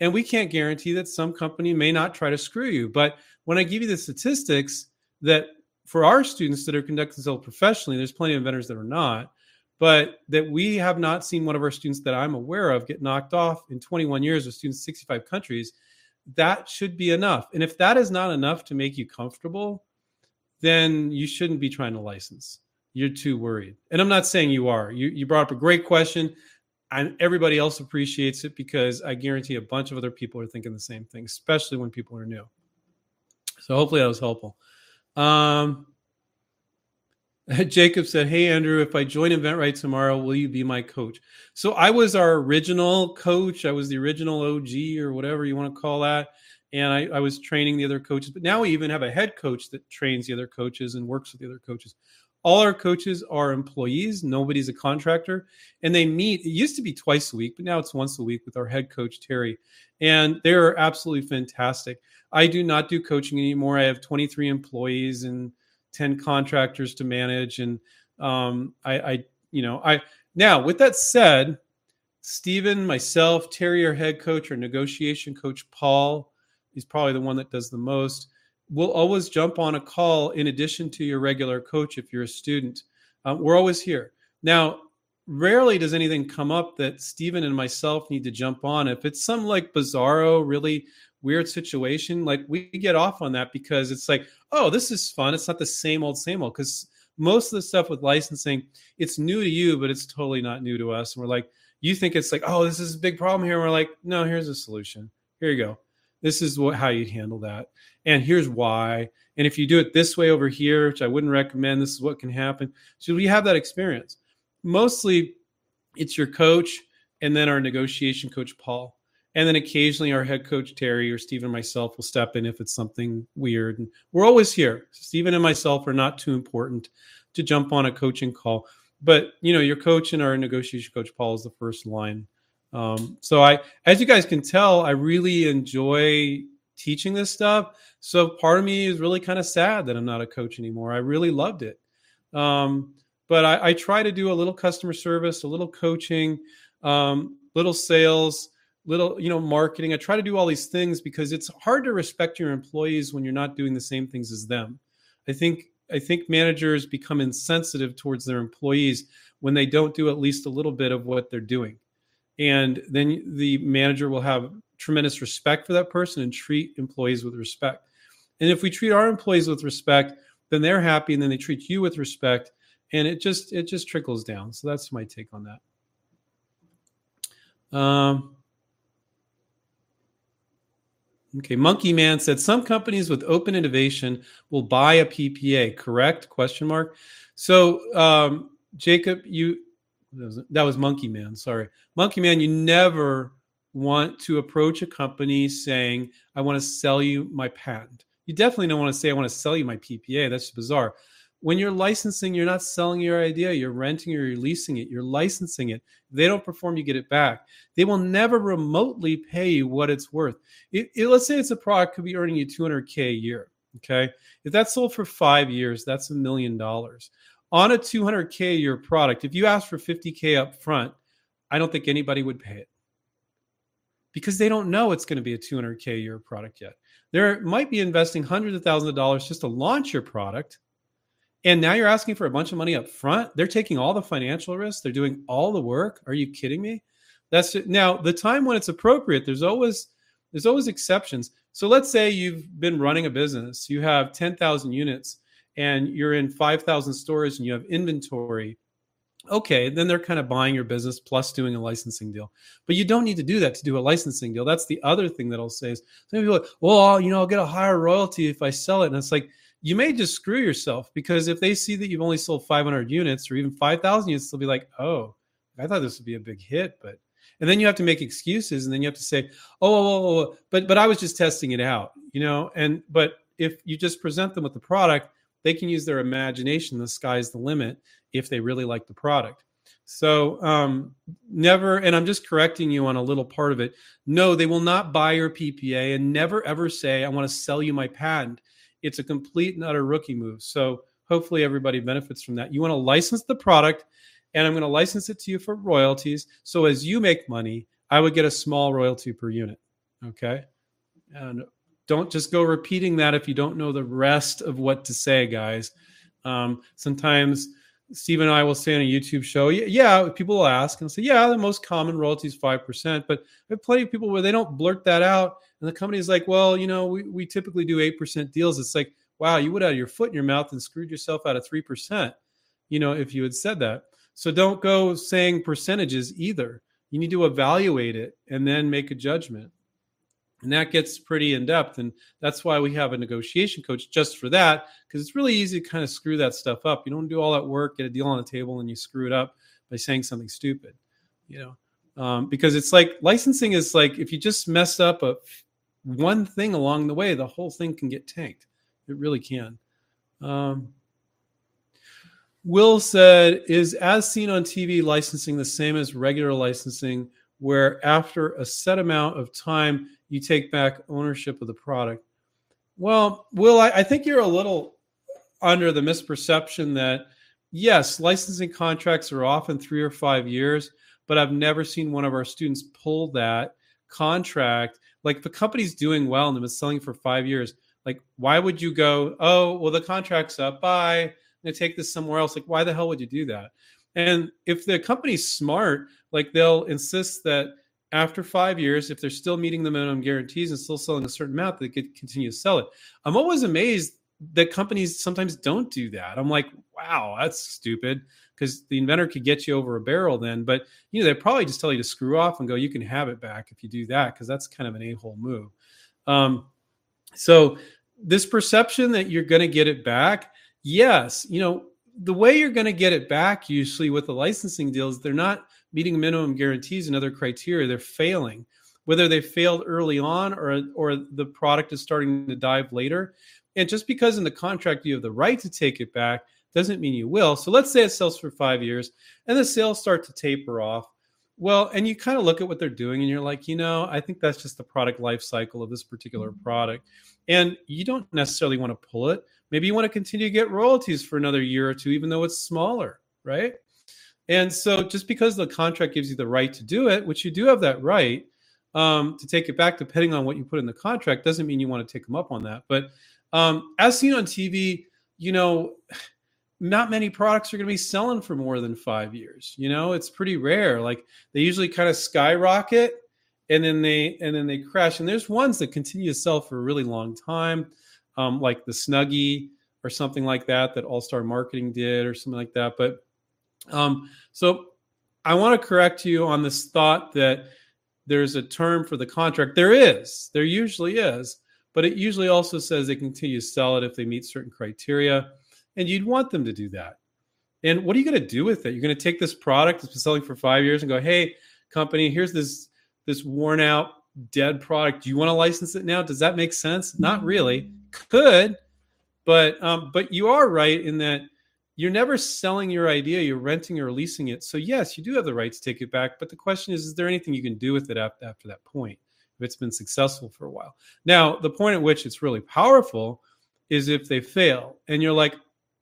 And we can't guarantee that some company may not try to screw you. But when I give you the statistics that for our students that are conducting themselves professionally, there's plenty of inventors that are not, but that we have not seen one of our students that I'm aware of get knocked off in 21 years with students 65 countries. That should be enough. And if that is not enough to make you comfortable, then you shouldn't be trying to license. You're too worried. And I'm not saying you are. You, you brought up a great question. And everybody else appreciates it because I guarantee a bunch of other people are thinking the same thing, especially when people are new. So hopefully that was helpful. Um, Jacob said, Hey, Andrew, if I join InventRight tomorrow, will you be my coach? So I was our original coach. I was the original OG or whatever you want to call that. And I, I, was training the other coaches. But now we even have a head coach that trains the other coaches and works with the other coaches. All our coaches are employees. Nobody's a contractor. And they meet, it used to be twice a week, but now it's once a week with our head coach, Terry. And they're absolutely fantastic. I do not do coaching anymore. I have 23 employees and 10 contractors to manage. And um, I, I, you know, I now with that said, Stephen, myself, Terry, our head coach, our negotiation coach, Paul, he's probably the one that does the most. We'll always jump on a call in addition to your regular coach if you're a student. Um, we're always here. Now, rarely does anything come up that Stephen and myself need to jump on. If it's some like bizarro, really weird situation, like we get off on that because it's like, oh, this is fun. It's not the same old, same old. Because most of the stuff with licensing, it's new to you, but it's totally not new to us. And we're like, you think it's like, oh, this is a big problem here. And we're like, no, here's a solution. Here you go. This is what how you handle that. And here's why. And if you do it this way over here, which I wouldn't recommend, this is what can happen. So we have that experience. Mostly it's your coach and then our negotiation coach, Paul and then occasionally our head coach Terry or Stephen myself will step in if it's something weird. And we're always here. Stephen and myself are not too important to jump on a coaching call. But you know, your coach and our negotiation coach Paul is the first line. Um, so I, as you guys can tell, I really enjoy teaching this stuff. So part of me is really kind of sad that I'm not a coach anymore. I really loved it. Um, but I, I, try to do a little customer service, a little coaching, um, little sales little you know marketing i try to do all these things because it's hard to respect your employees when you're not doing the same things as them i think i think managers become insensitive towards their employees when they don't do at least a little bit of what they're doing and then the manager will have tremendous respect for that person and treat employees with respect and if we treat our employees with respect then they're happy and then they treat you with respect and it just it just trickles down so that's my take on that um, Okay, Monkey Man said some companies with open innovation will buy a PPA. Correct? Question mark. So um, Jacob, you that was Monkey Man. Sorry, Monkey Man. You never want to approach a company saying, "I want to sell you my patent." You definitely don't want to say, "I want to sell you my PPA." That's bizarre. When you're licensing, you're not selling your idea. You're renting or you're leasing it. You're licensing it. If they don't perform, you get it back. They will never remotely pay you what it's worth. It, it, let's say it's a product could be earning you 200k a year. Okay, if that's sold for five years, that's a million dollars on a 200k a year product. If you ask for 50k up front, I don't think anybody would pay it because they don't know it's going to be a 200K year product yet. They might be investing hundreds of thousands of dollars just to launch your product and now you're asking for a bunch of money up front. They're taking all the financial risks. They're doing all the work. Are you kidding me? That's it. now the time when it's appropriate. There's always there's always exceptions. So let's say you've been running a business. You have 10,000 units and you're in 5,000 stores and you have inventory. Okay, then they're kind of buying your business plus doing a licensing deal. But you don't need to do that to do a licensing deal. That's the other thing that I'll say is some people, like, well, you know, I'll get a higher royalty if I sell it. And it's like, you may just screw yourself because if they see that you've only sold 500 units or even 5,000 units, they'll be like, oh, I thought this would be a big hit, but and then you have to make excuses and then you have to say, oh, oh, oh, oh, but but I was just testing it out, you know. And but if you just present them with the product, they can use their imagination. The sky's the limit if they really like the product. So um, never, and I'm just correcting you on a little part of it. No, they will not buy your PPA and never ever say, I want to sell you my patent it's a complete and utter rookie move. So hopefully everybody benefits from that. You want to license the product, and I'm going to license it to you for royalties. So as you make money, I would get a small royalty per unit. Okay. And don't just go repeating that if you don't know the rest of what to say, guys. Um, sometimes Steve and I will say on a YouTube show, yeah, people will ask and say, yeah, the most common royalty is 5%. But I have plenty of people where they don't blurt that out and the company's like, well, you know, we, we typically do 8% deals. It's like, wow, you would have your foot in your mouth and screwed yourself out of 3%, you know, if you had said that. So don't go saying percentages either. You need to evaluate it and then make a judgment. And that gets pretty in depth. And that's why we have a negotiation coach just for that, because it's really easy to kind of screw that stuff up. You don't do all that work, get a deal on the table, and you screw it up by saying something stupid, you know. Um, because it's like licensing is like if you just mess up a one thing along the way, the whole thing can get tanked. It really can. Um, Will said, "Is as seen on TV licensing the same as regular licensing, where after a set amount of time you take back ownership of the product?" Well, Will, I, I think you're a little under the misperception that yes, licensing contracts are often three or five years, but I've never seen one of our students pull that contract like if a company's doing well and they've been selling for five years, like why would you go, oh, well, the contract's up, bye. I'm gonna take this somewhere else. Like, why the hell would you do that? And if the company's smart, like they'll insist that after five years, if they're still meeting the minimum guarantees and still selling a certain amount, they could continue to sell it. I'm always amazed that companies sometimes don't do that. I'm like, wow, that's stupid because the inventor could get you over a barrel then. But you know, they probably just tell you to screw off and go, you can have it back if you do that, because that's kind of an a-hole move. Um, so this perception that you're going to get it back, yes, you know, the way you're going to get it back usually with the licensing deals, they're not meeting minimum guarantees and other criteria. They're failing, whether they failed early on or or the product is starting to dive later. And just because in the contract you have the right to take it back doesn't mean you will. So let's say it sells for five years and the sales start to taper off. Well, and you kind of look at what they're doing and you're like, you know, I think that's just the product life cycle of this particular mm-hmm. product. And you don't necessarily want to pull it. Maybe you want to continue to get royalties for another year or two, even though it's smaller, right? And so just because the contract gives you the right to do it, which you do have that right um, to take it back, depending on what you put in the contract, doesn't mean you want to take them up on that. But um, as seen on TV, you know, not many products are going to be selling for more than five years. You know, it's pretty rare. Like they usually kind of skyrocket and then they and then they crash. And there's ones that continue to sell for a really long time, um, like the Snuggie or something like that that All Star Marketing did or something like that. But um, so I want to correct you on this thought that there's a term for the contract. There is. There usually is, but it usually also says they continue to sell it if they meet certain criteria and you'd want them to do that. And what are you going to do with it? You're going to take this product that's been selling for five years and go, hey, company, here's this this worn out dead product. Do you want to license it now? Does that make sense? Not really. Could, but um, but you are right in that you're never selling your idea. You're renting or leasing it. So yes, you do have the right to take it back. But the question is, is there anything you can do with it after, that point? If it's been successful for a while. Now, the point at which it's really powerful is if they fail, and you're like,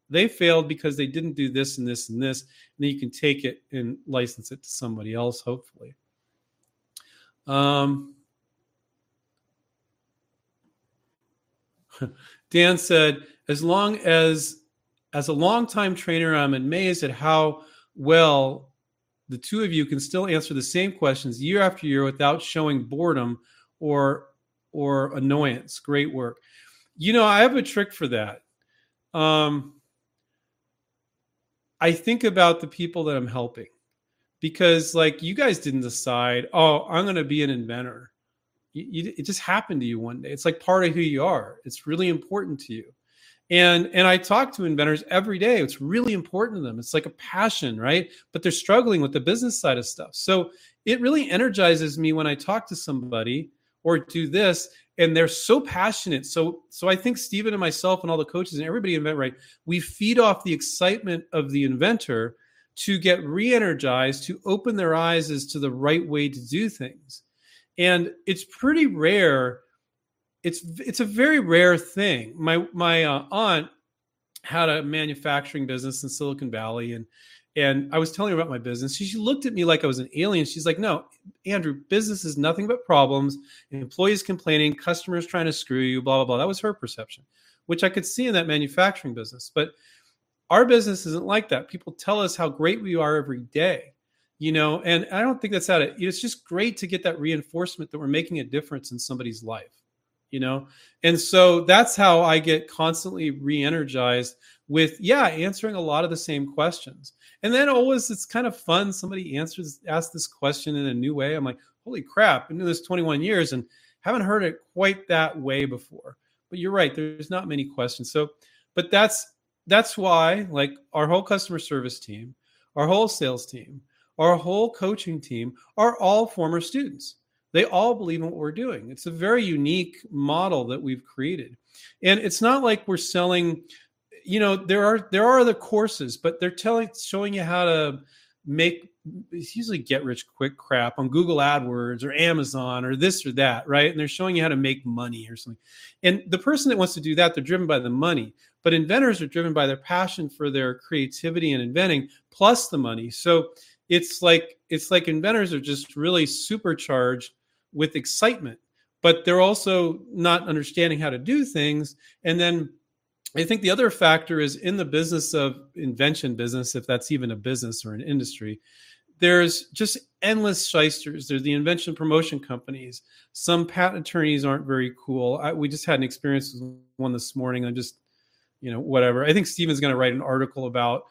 they failed because they didn't do this and this and this, and then you can take it and license it to somebody else, hopefully. Um, Dan said, as long as as a longtime trainer, I'm amazed at how well the two of you can still answer the same questions year after year without showing boredom or or annoyance. Great work. You know, I have a trick for that. Um, I think about the people that I'm helping because, like, you guys didn't decide, oh, I'm going to be an inventor. You, you, it just happened to you one day. It's like part of who you are. It's really important to you. And and I talk to inventors every day. It's really important to them. It's like a passion, right? But they're struggling with the business side of stuff. So it really energizes me when I talk to somebody or do this and they're so passionate. So so I think Stephen and myself and all the coaches and everybody InventRight, we feed off the excitement of the inventor to get re-energized, to open their eyes as to the right way to do things. And it's pretty rare. It's it's a very rare thing. My my uh, aunt had a manufacturing business in Silicon Valley and and I was telling her about my business. She, she looked at me like I was an alien. She's like, "No, Andrew, business is nothing but problems, employees complaining, customers trying to screw you, blah blah blah." That was her perception, which I could see in that manufacturing business. But our business isn't like that. People tell us how great we are every day, you know, and I don't think that's at it. It's just great to get that reinforcement that we're making a difference in somebody's life, you know, and so that's how I get constantly re-energized with yeah answering a lot of the same questions. And then always it's kind of fun somebody answers asks this question in a new way. I'm like holy crap I into this 21 years and haven't heard it quite that way before. But you're right there's not many questions. So but that's that's why like our whole customer service team our whole sales team our whole coaching team are all former students they all believe in what we're doing it's a very unique model that we've created and it's not like we're selling you know there are there are other courses but they're telling showing you how to make it's usually get rich quick crap on Google AdWords or Amazon or this or that, right? And they're showing you how to make money or something. And the person that wants to do that, they're driven by the money. But inventors are driven by their passion for their creativity and inventing plus the money. So it's like it's like inventors are just really supercharged with excitement, but they're also not understanding how to do things. And then I think the other factor is in the business of invention business, if that's even a business or an industry, there's just endless shysters. There's the invention promotion companies. Some patent attorneys aren't very cool. I, we just had an experience with one this morning. I'm just, you know, whatever. I think Stephen's going to write an article about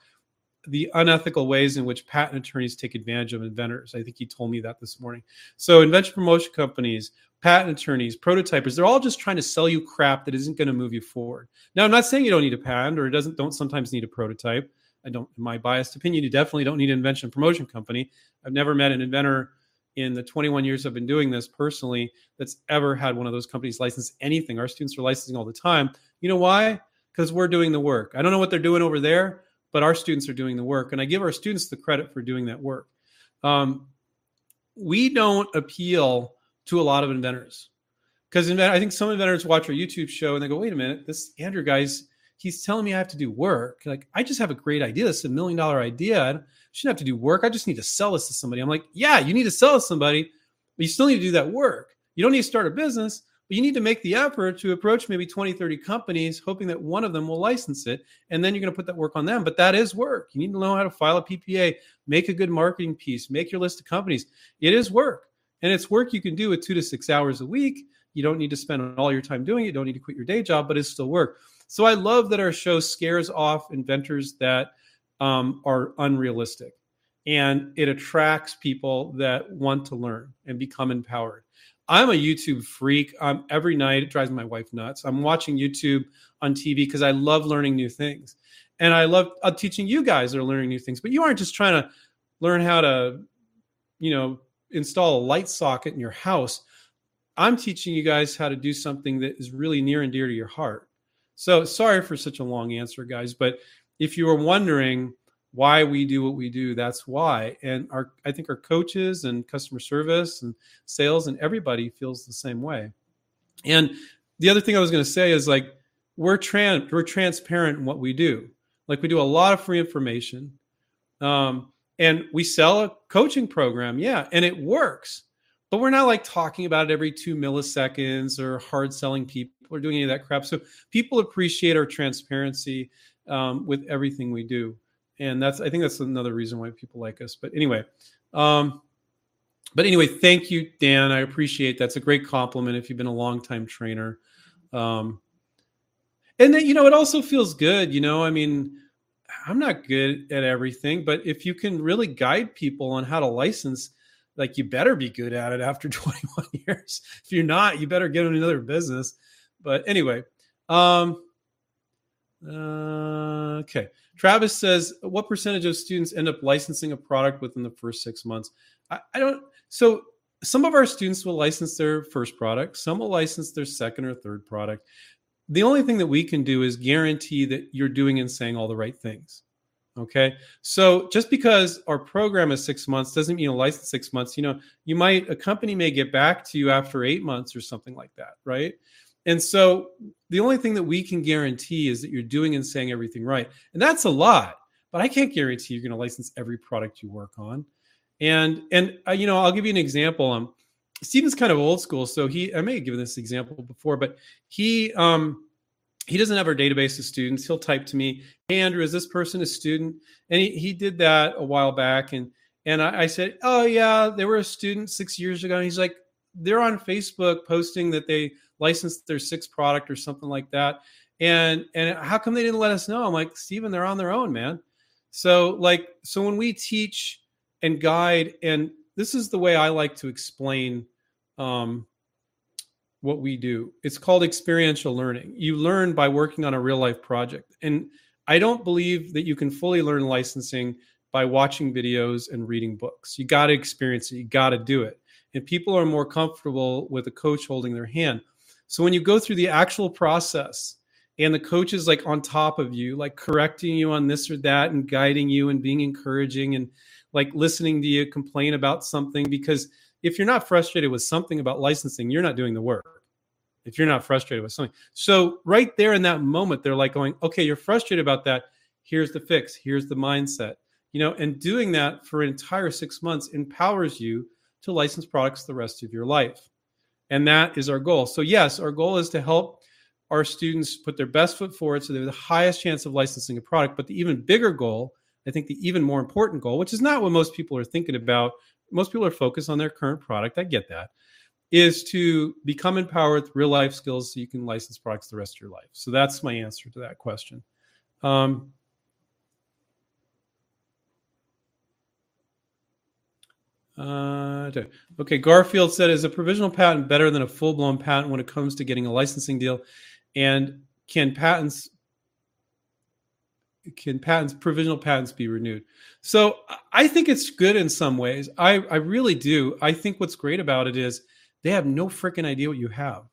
the unethical ways in which patent attorneys take advantage of inventors. I think he told me that this morning. So, invention promotion companies, patent attorneys, prototypers, they're all just trying to sell you crap that isn't going to move you forward. Now, I'm not saying you don't need a patent or it doesn't don't sometimes need a prototype. I don't in my biased opinion, you definitely don't need an invention promotion company. I've never met an inventor in the 21 years I've been doing this personally that's ever had one of those companies license anything. Our students are licensing all the time. You know why? Because we're doing the work. I don't know what they're doing over there, but our students are doing the work. And I give our students the credit for doing that work. Um, we don't appeal to a lot of inventors. Because I think some inventors watch our YouTube show and they go, wait a minute, this Andrew guy's, he's telling me I have to do work. Like, I just have a great idea. This is a million dollar idea. I shouldn't have to do work. I just need to sell this to somebody. I'm like, yeah, you need to sell to somebody, but you still need to do that work. You don't need to start a business, but you need to make the effort to approach maybe 20, 30 companies, hoping that one of them will license it. And then you're going to put that work on them. But that is work. You need to know how to file a PPA, make a good marketing piece, make your list of companies. It is work. And it's work you can do with two to six hours a week. You don't need to spend all your time doing it. You don't need to quit your day job, but it's still work. So I love that our show scares off inventors that um, are unrealistic and it attracts people that want to learn and become empowered. I'm a YouTube freak. Um, every night it drives my wife nuts. I'm watching YouTube on TV because I love learning new things. And I love uh, teaching you guys that are learning new things, but you aren't just trying to learn how to, you know, install a light socket in your house. I'm teaching you guys how to do something that is really near and dear to your heart. So sorry for such a long answer, guys, but if you were wondering why we do what we do, that's why. And our I think our coaches and customer service and sales and everybody feels the same way. And the other thing I was going to say is like we're trans we're transparent in what we do. Like we do a lot of free information. Um, and we sell a coaching program, yeah, and it works. But we're not like talking about it every two milliseconds or hard selling people or doing any of that crap. So people appreciate our transparency um, with everything we do, and that's I think that's another reason why people like us. But anyway, um, but anyway, thank you, Dan. I appreciate that's a great compliment if you've been a long time trainer. Um, and then you know it also feels good. You know, I mean I'm not good at everything, but if you can really guide people on how to license, like you better be good at it after 21 years. If you're not, you better get in another business. But anyway, um, uh, okay. Travis says, what percentage of students end up licensing a product within the first six months? I, I don't. So some of our students will license their first product. Some will license their second or third product the only thing that we can do is guarantee that you're doing and saying all the right things. Okay. So just because our program is six months doesn't mean a license six months. You know, you might, a company may get back to you after eight months or something like that. Right. And so the only thing that we can guarantee is that you're doing and saying everything right. And that's a lot, but I can't guarantee you're going to license every product you work on. And, and, uh, you know, I'll give you an example. Um, Stephen's kind of old school, so he I may have given this example before, but he um he doesn't have our database of students. He'll type to me, "Hey Andrew, is this person a student?" And he, he did that a while back, and and I, I said, "Oh yeah, they were a student six years ago." And he's like, "They're on Facebook posting that they licensed their sixth product or something like that." And and how come they didn't let us know? I'm like, Stephen, they're on their own, man. So like so when we teach and guide and this is the way I like to explain um, what we do. It's called experiential learning. You learn by working on a real life project. And I don't believe that you can fully learn licensing by watching videos and reading books. You got to experience it, you got to do it. And people are more comfortable with a coach holding their hand. So when you go through the actual process and the coach is like on top of you, like correcting you on this or that and guiding you and being encouraging and like listening to you complain about something because if you're not frustrated with something about licensing, you're not doing the work. If you're not frustrated with something. So, right there in that moment, they're like going, okay, you're frustrated about that. Here's the fix. Here's the mindset. You know, and doing that for an entire six months empowers you to license products the rest of your life. And that is our goal. So, yes, our goal is to help our students put their best foot forward so they have the highest chance of licensing a product. But the even bigger goal I think the even more important goal, which is not what most people are thinking about, most people are focused on their current product. I get that, is to become empowered with real life skills so you can license products the rest of your life. So that's my answer to that question. Um, Uh, okay, Garfield said, "Is a provisional patent better than a full-blown patent when it comes to getting a licensing deal? And can patents can patents provisional patents be renewed? So i think it's good in some ways. I i really do. I think what's great about it is they have no freaking idea what you have.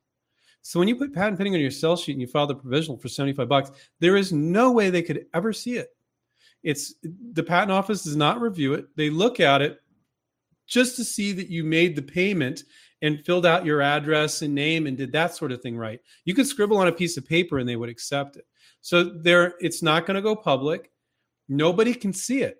So when you put patent pending on your sell sheet and you file the provisional for 75 bucks there is no way they could ever see it. It's the patent office does not review it. They look at it just to see that you made the payment and filled out your address and name and did that sort of thing right you could scribble on a piece of paper and they would accept it so there, it's not going to go public. Nobody can see it.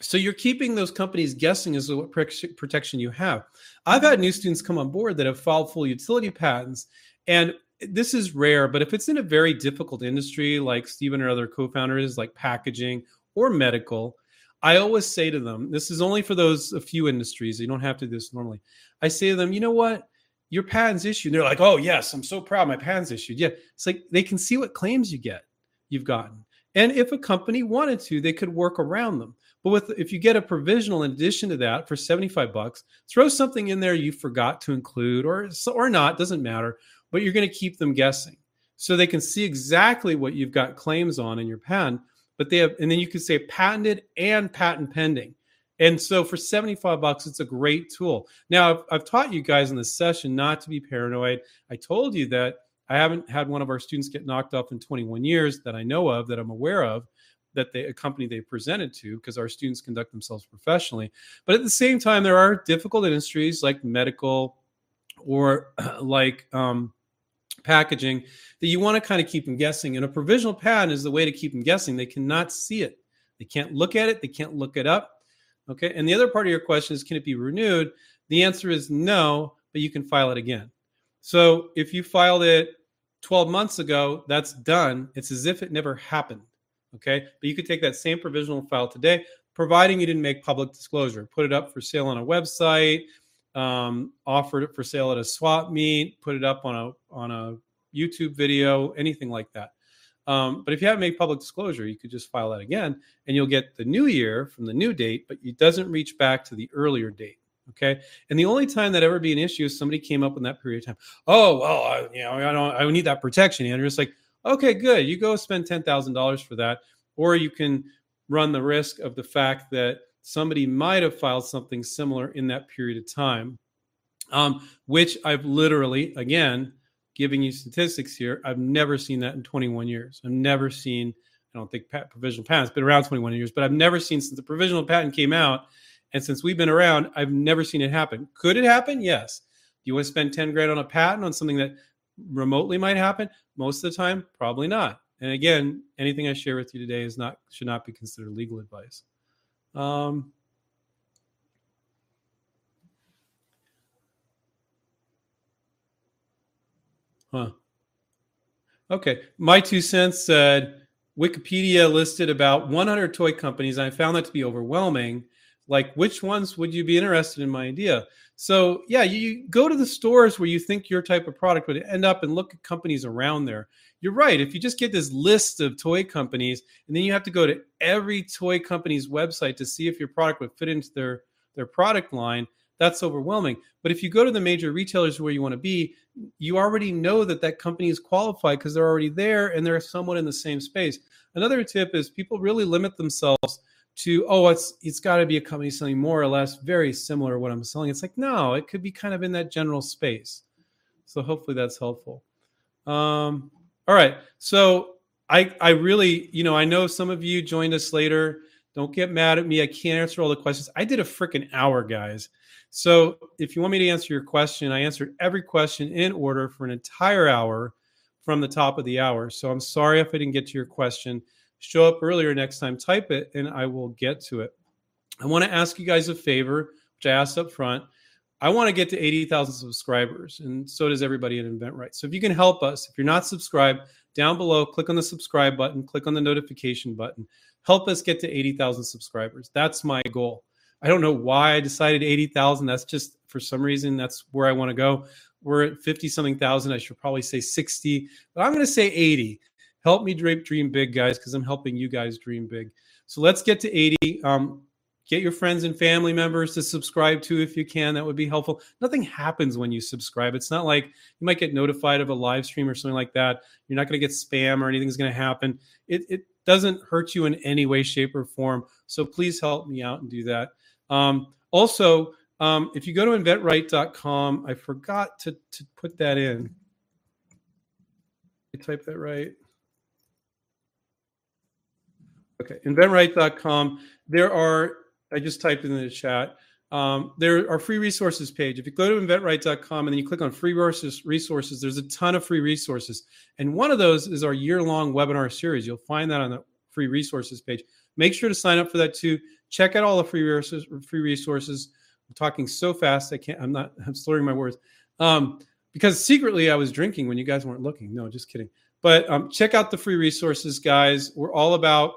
So you're keeping those companies guessing as to what protection you have. I've had new students come on board that have filed full utility patents, and this is rare. But if it's in a very difficult industry, like Stephen or other co-founders, like packaging or medical, I always say to them, this is only for those a few industries. You don't have to do this normally. I say to them, you know what? your patent's issued. And they're like, oh, yes, I'm so proud my patent's issued. Yeah. It's like they can see what claims you get, you've gotten. And if a company wanted to, they could work around them. But with if you get a provisional in addition to that for 75 bucks, throw something in there you forgot to include or or not, doesn't matter, but you're going to keep them guessing. So they can see exactly what you've got claims on in your patent. But they have, and then you can say patented and patent pending. And so for 75 bucks, it's a great tool. Now, I've, I've taught you guys in this session not to be paranoid. I told you that I haven't had one of our students get knocked off in 21 years that I know of, that I'm aware of, that they a company they presented to, because our students conduct themselves professionally. But at the same time, there are difficult industries like medical or like um, packaging that you want to kind of keep them guessing. And a provisional patent is the way to keep them guessing. They cannot see it, they can't look at it, they can't look it up. Okay. And the other part of your question is can it be renewed? The answer is no, but you can file it again. So if you filed it 12 months ago, that's done. It's as if it never happened. Okay. But you could take that same provisional file today, providing you didn't make public disclosure, put it up for sale on a website, um, offered it for sale at a swap meet, put it up on a on a YouTube video, anything like that. Um, but if you haven't made public disclosure, you could just file that again, and you'll get the new year from the new date, but it doesn't reach back to the earlier date. Okay, and the only time that ever be an issue is somebody came up in that period of time. Oh well, I, you know, I don't, I need that protection, And you're just like, okay, good, you go spend ten thousand dollars for that, or you can run the risk of the fact that somebody might have filed something similar in that period of time, um, which I've literally, again, giving you statistics here, I've never seen that in 21 years. I've never seen, I don't think pat, provisional patent's been around 21 years, but I've never seen since the provisional patent came out and since we've been around, I've never seen it happen. Could it happen? Yes. Do you want to spend 10 grand on a patent on something that remotely might happen? Most of the time, probably not. And again, anything I share with you today is not should not be considered legal advice. Um, huh. Okay. My two cents said Wikipedia listed about 100 toy companies. And I found that to be overwhelming. Like, which ones would you be interested in my idea? So, yeah, you go to the stores where you think your type of product would end up and look at companies around there you're right. If you just get this list of toy companies and then you have to go to every toy company's website to see if your product would fit into their their product line, that's overwhelming. But if you go to the major retailers where you want to be, you already know that that company is qualified because they're already there and they're somewhat in the same space. Another tip is people really limit themselves to oh it's it's got to be a company selling more or less very similar to what I'm selling. It's like no, it could be kind of in that general space. So hopefully that's helpful. Um, all right. So I I really, you know, I know some of you joined us later. Don't get mad at me. I can't answer all the questions. I did a freaking hour, guys. So if you want me to answer your question, I answered every question in order for an entire hour from the top of the hour. So I'm sorry if I didn't get to your question. Show up earlier next time, type it, and I will get to it. I want to ask you guys a favor, which I asked up front. I want to get to 80,000 subscribers, and so does everybody at InventRight. So if you can help us, if you're not subscribed, down below, click on the subscribe button, click on the notification button. Help us get to 80,000 subscribers. That's my goal. I don't know why I decided 80,000. That's just for some reason, that's where I want to go. We're at 50 something thousand. I should probably say 60, but I'm going to say 80. Help me dream, big, guys, because I'm helping you guys dream big. So let's get to 80. Um, Get your friends and family members to subscribe to if you can. That would be helpful. Nothing happens when you subscribe. It's not like you might get notified of a live stream or something like that. You're not going to get spam or anything's going to happen. It, it doesn't hurt you in any way, shape, or form. So please help me out and do that. Um, also, um, if you go to inventright.com, I forgot to, to put that in. I type that right. Okay, inventright.com. There are I just typed in the chat. Um, there are free resources page. If you go to inventright.com and then you click on free resources, resources, there's a ton of free resources. And one of those is our year long webinar series. You'll find that on the free resources page. Make sure to sign up for that too. Check out all the free resources. Free resources. I'm talking so fast, I can't, I'm not, I'm slurring my words. Um, because secretly I was drinking when you guys weren't looking. No, just kidding. But um, check out the free resources, guys. We're all about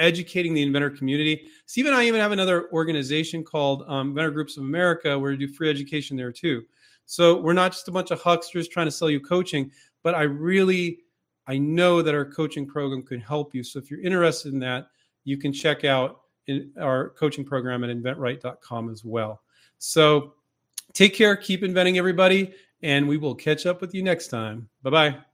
educating the inventor community. Steve and I even have another organization called um, Inventor Groups of America where we do free education there too. So we're not just a bunch of hucksters trying to sell you coaching, but I really, I know that our coaching program could help you. So if you're interested in that, you can check out our coaching program at inventright.com as well. So take care, keep inventing everybody, and we will catch up with you next time. Bye bye.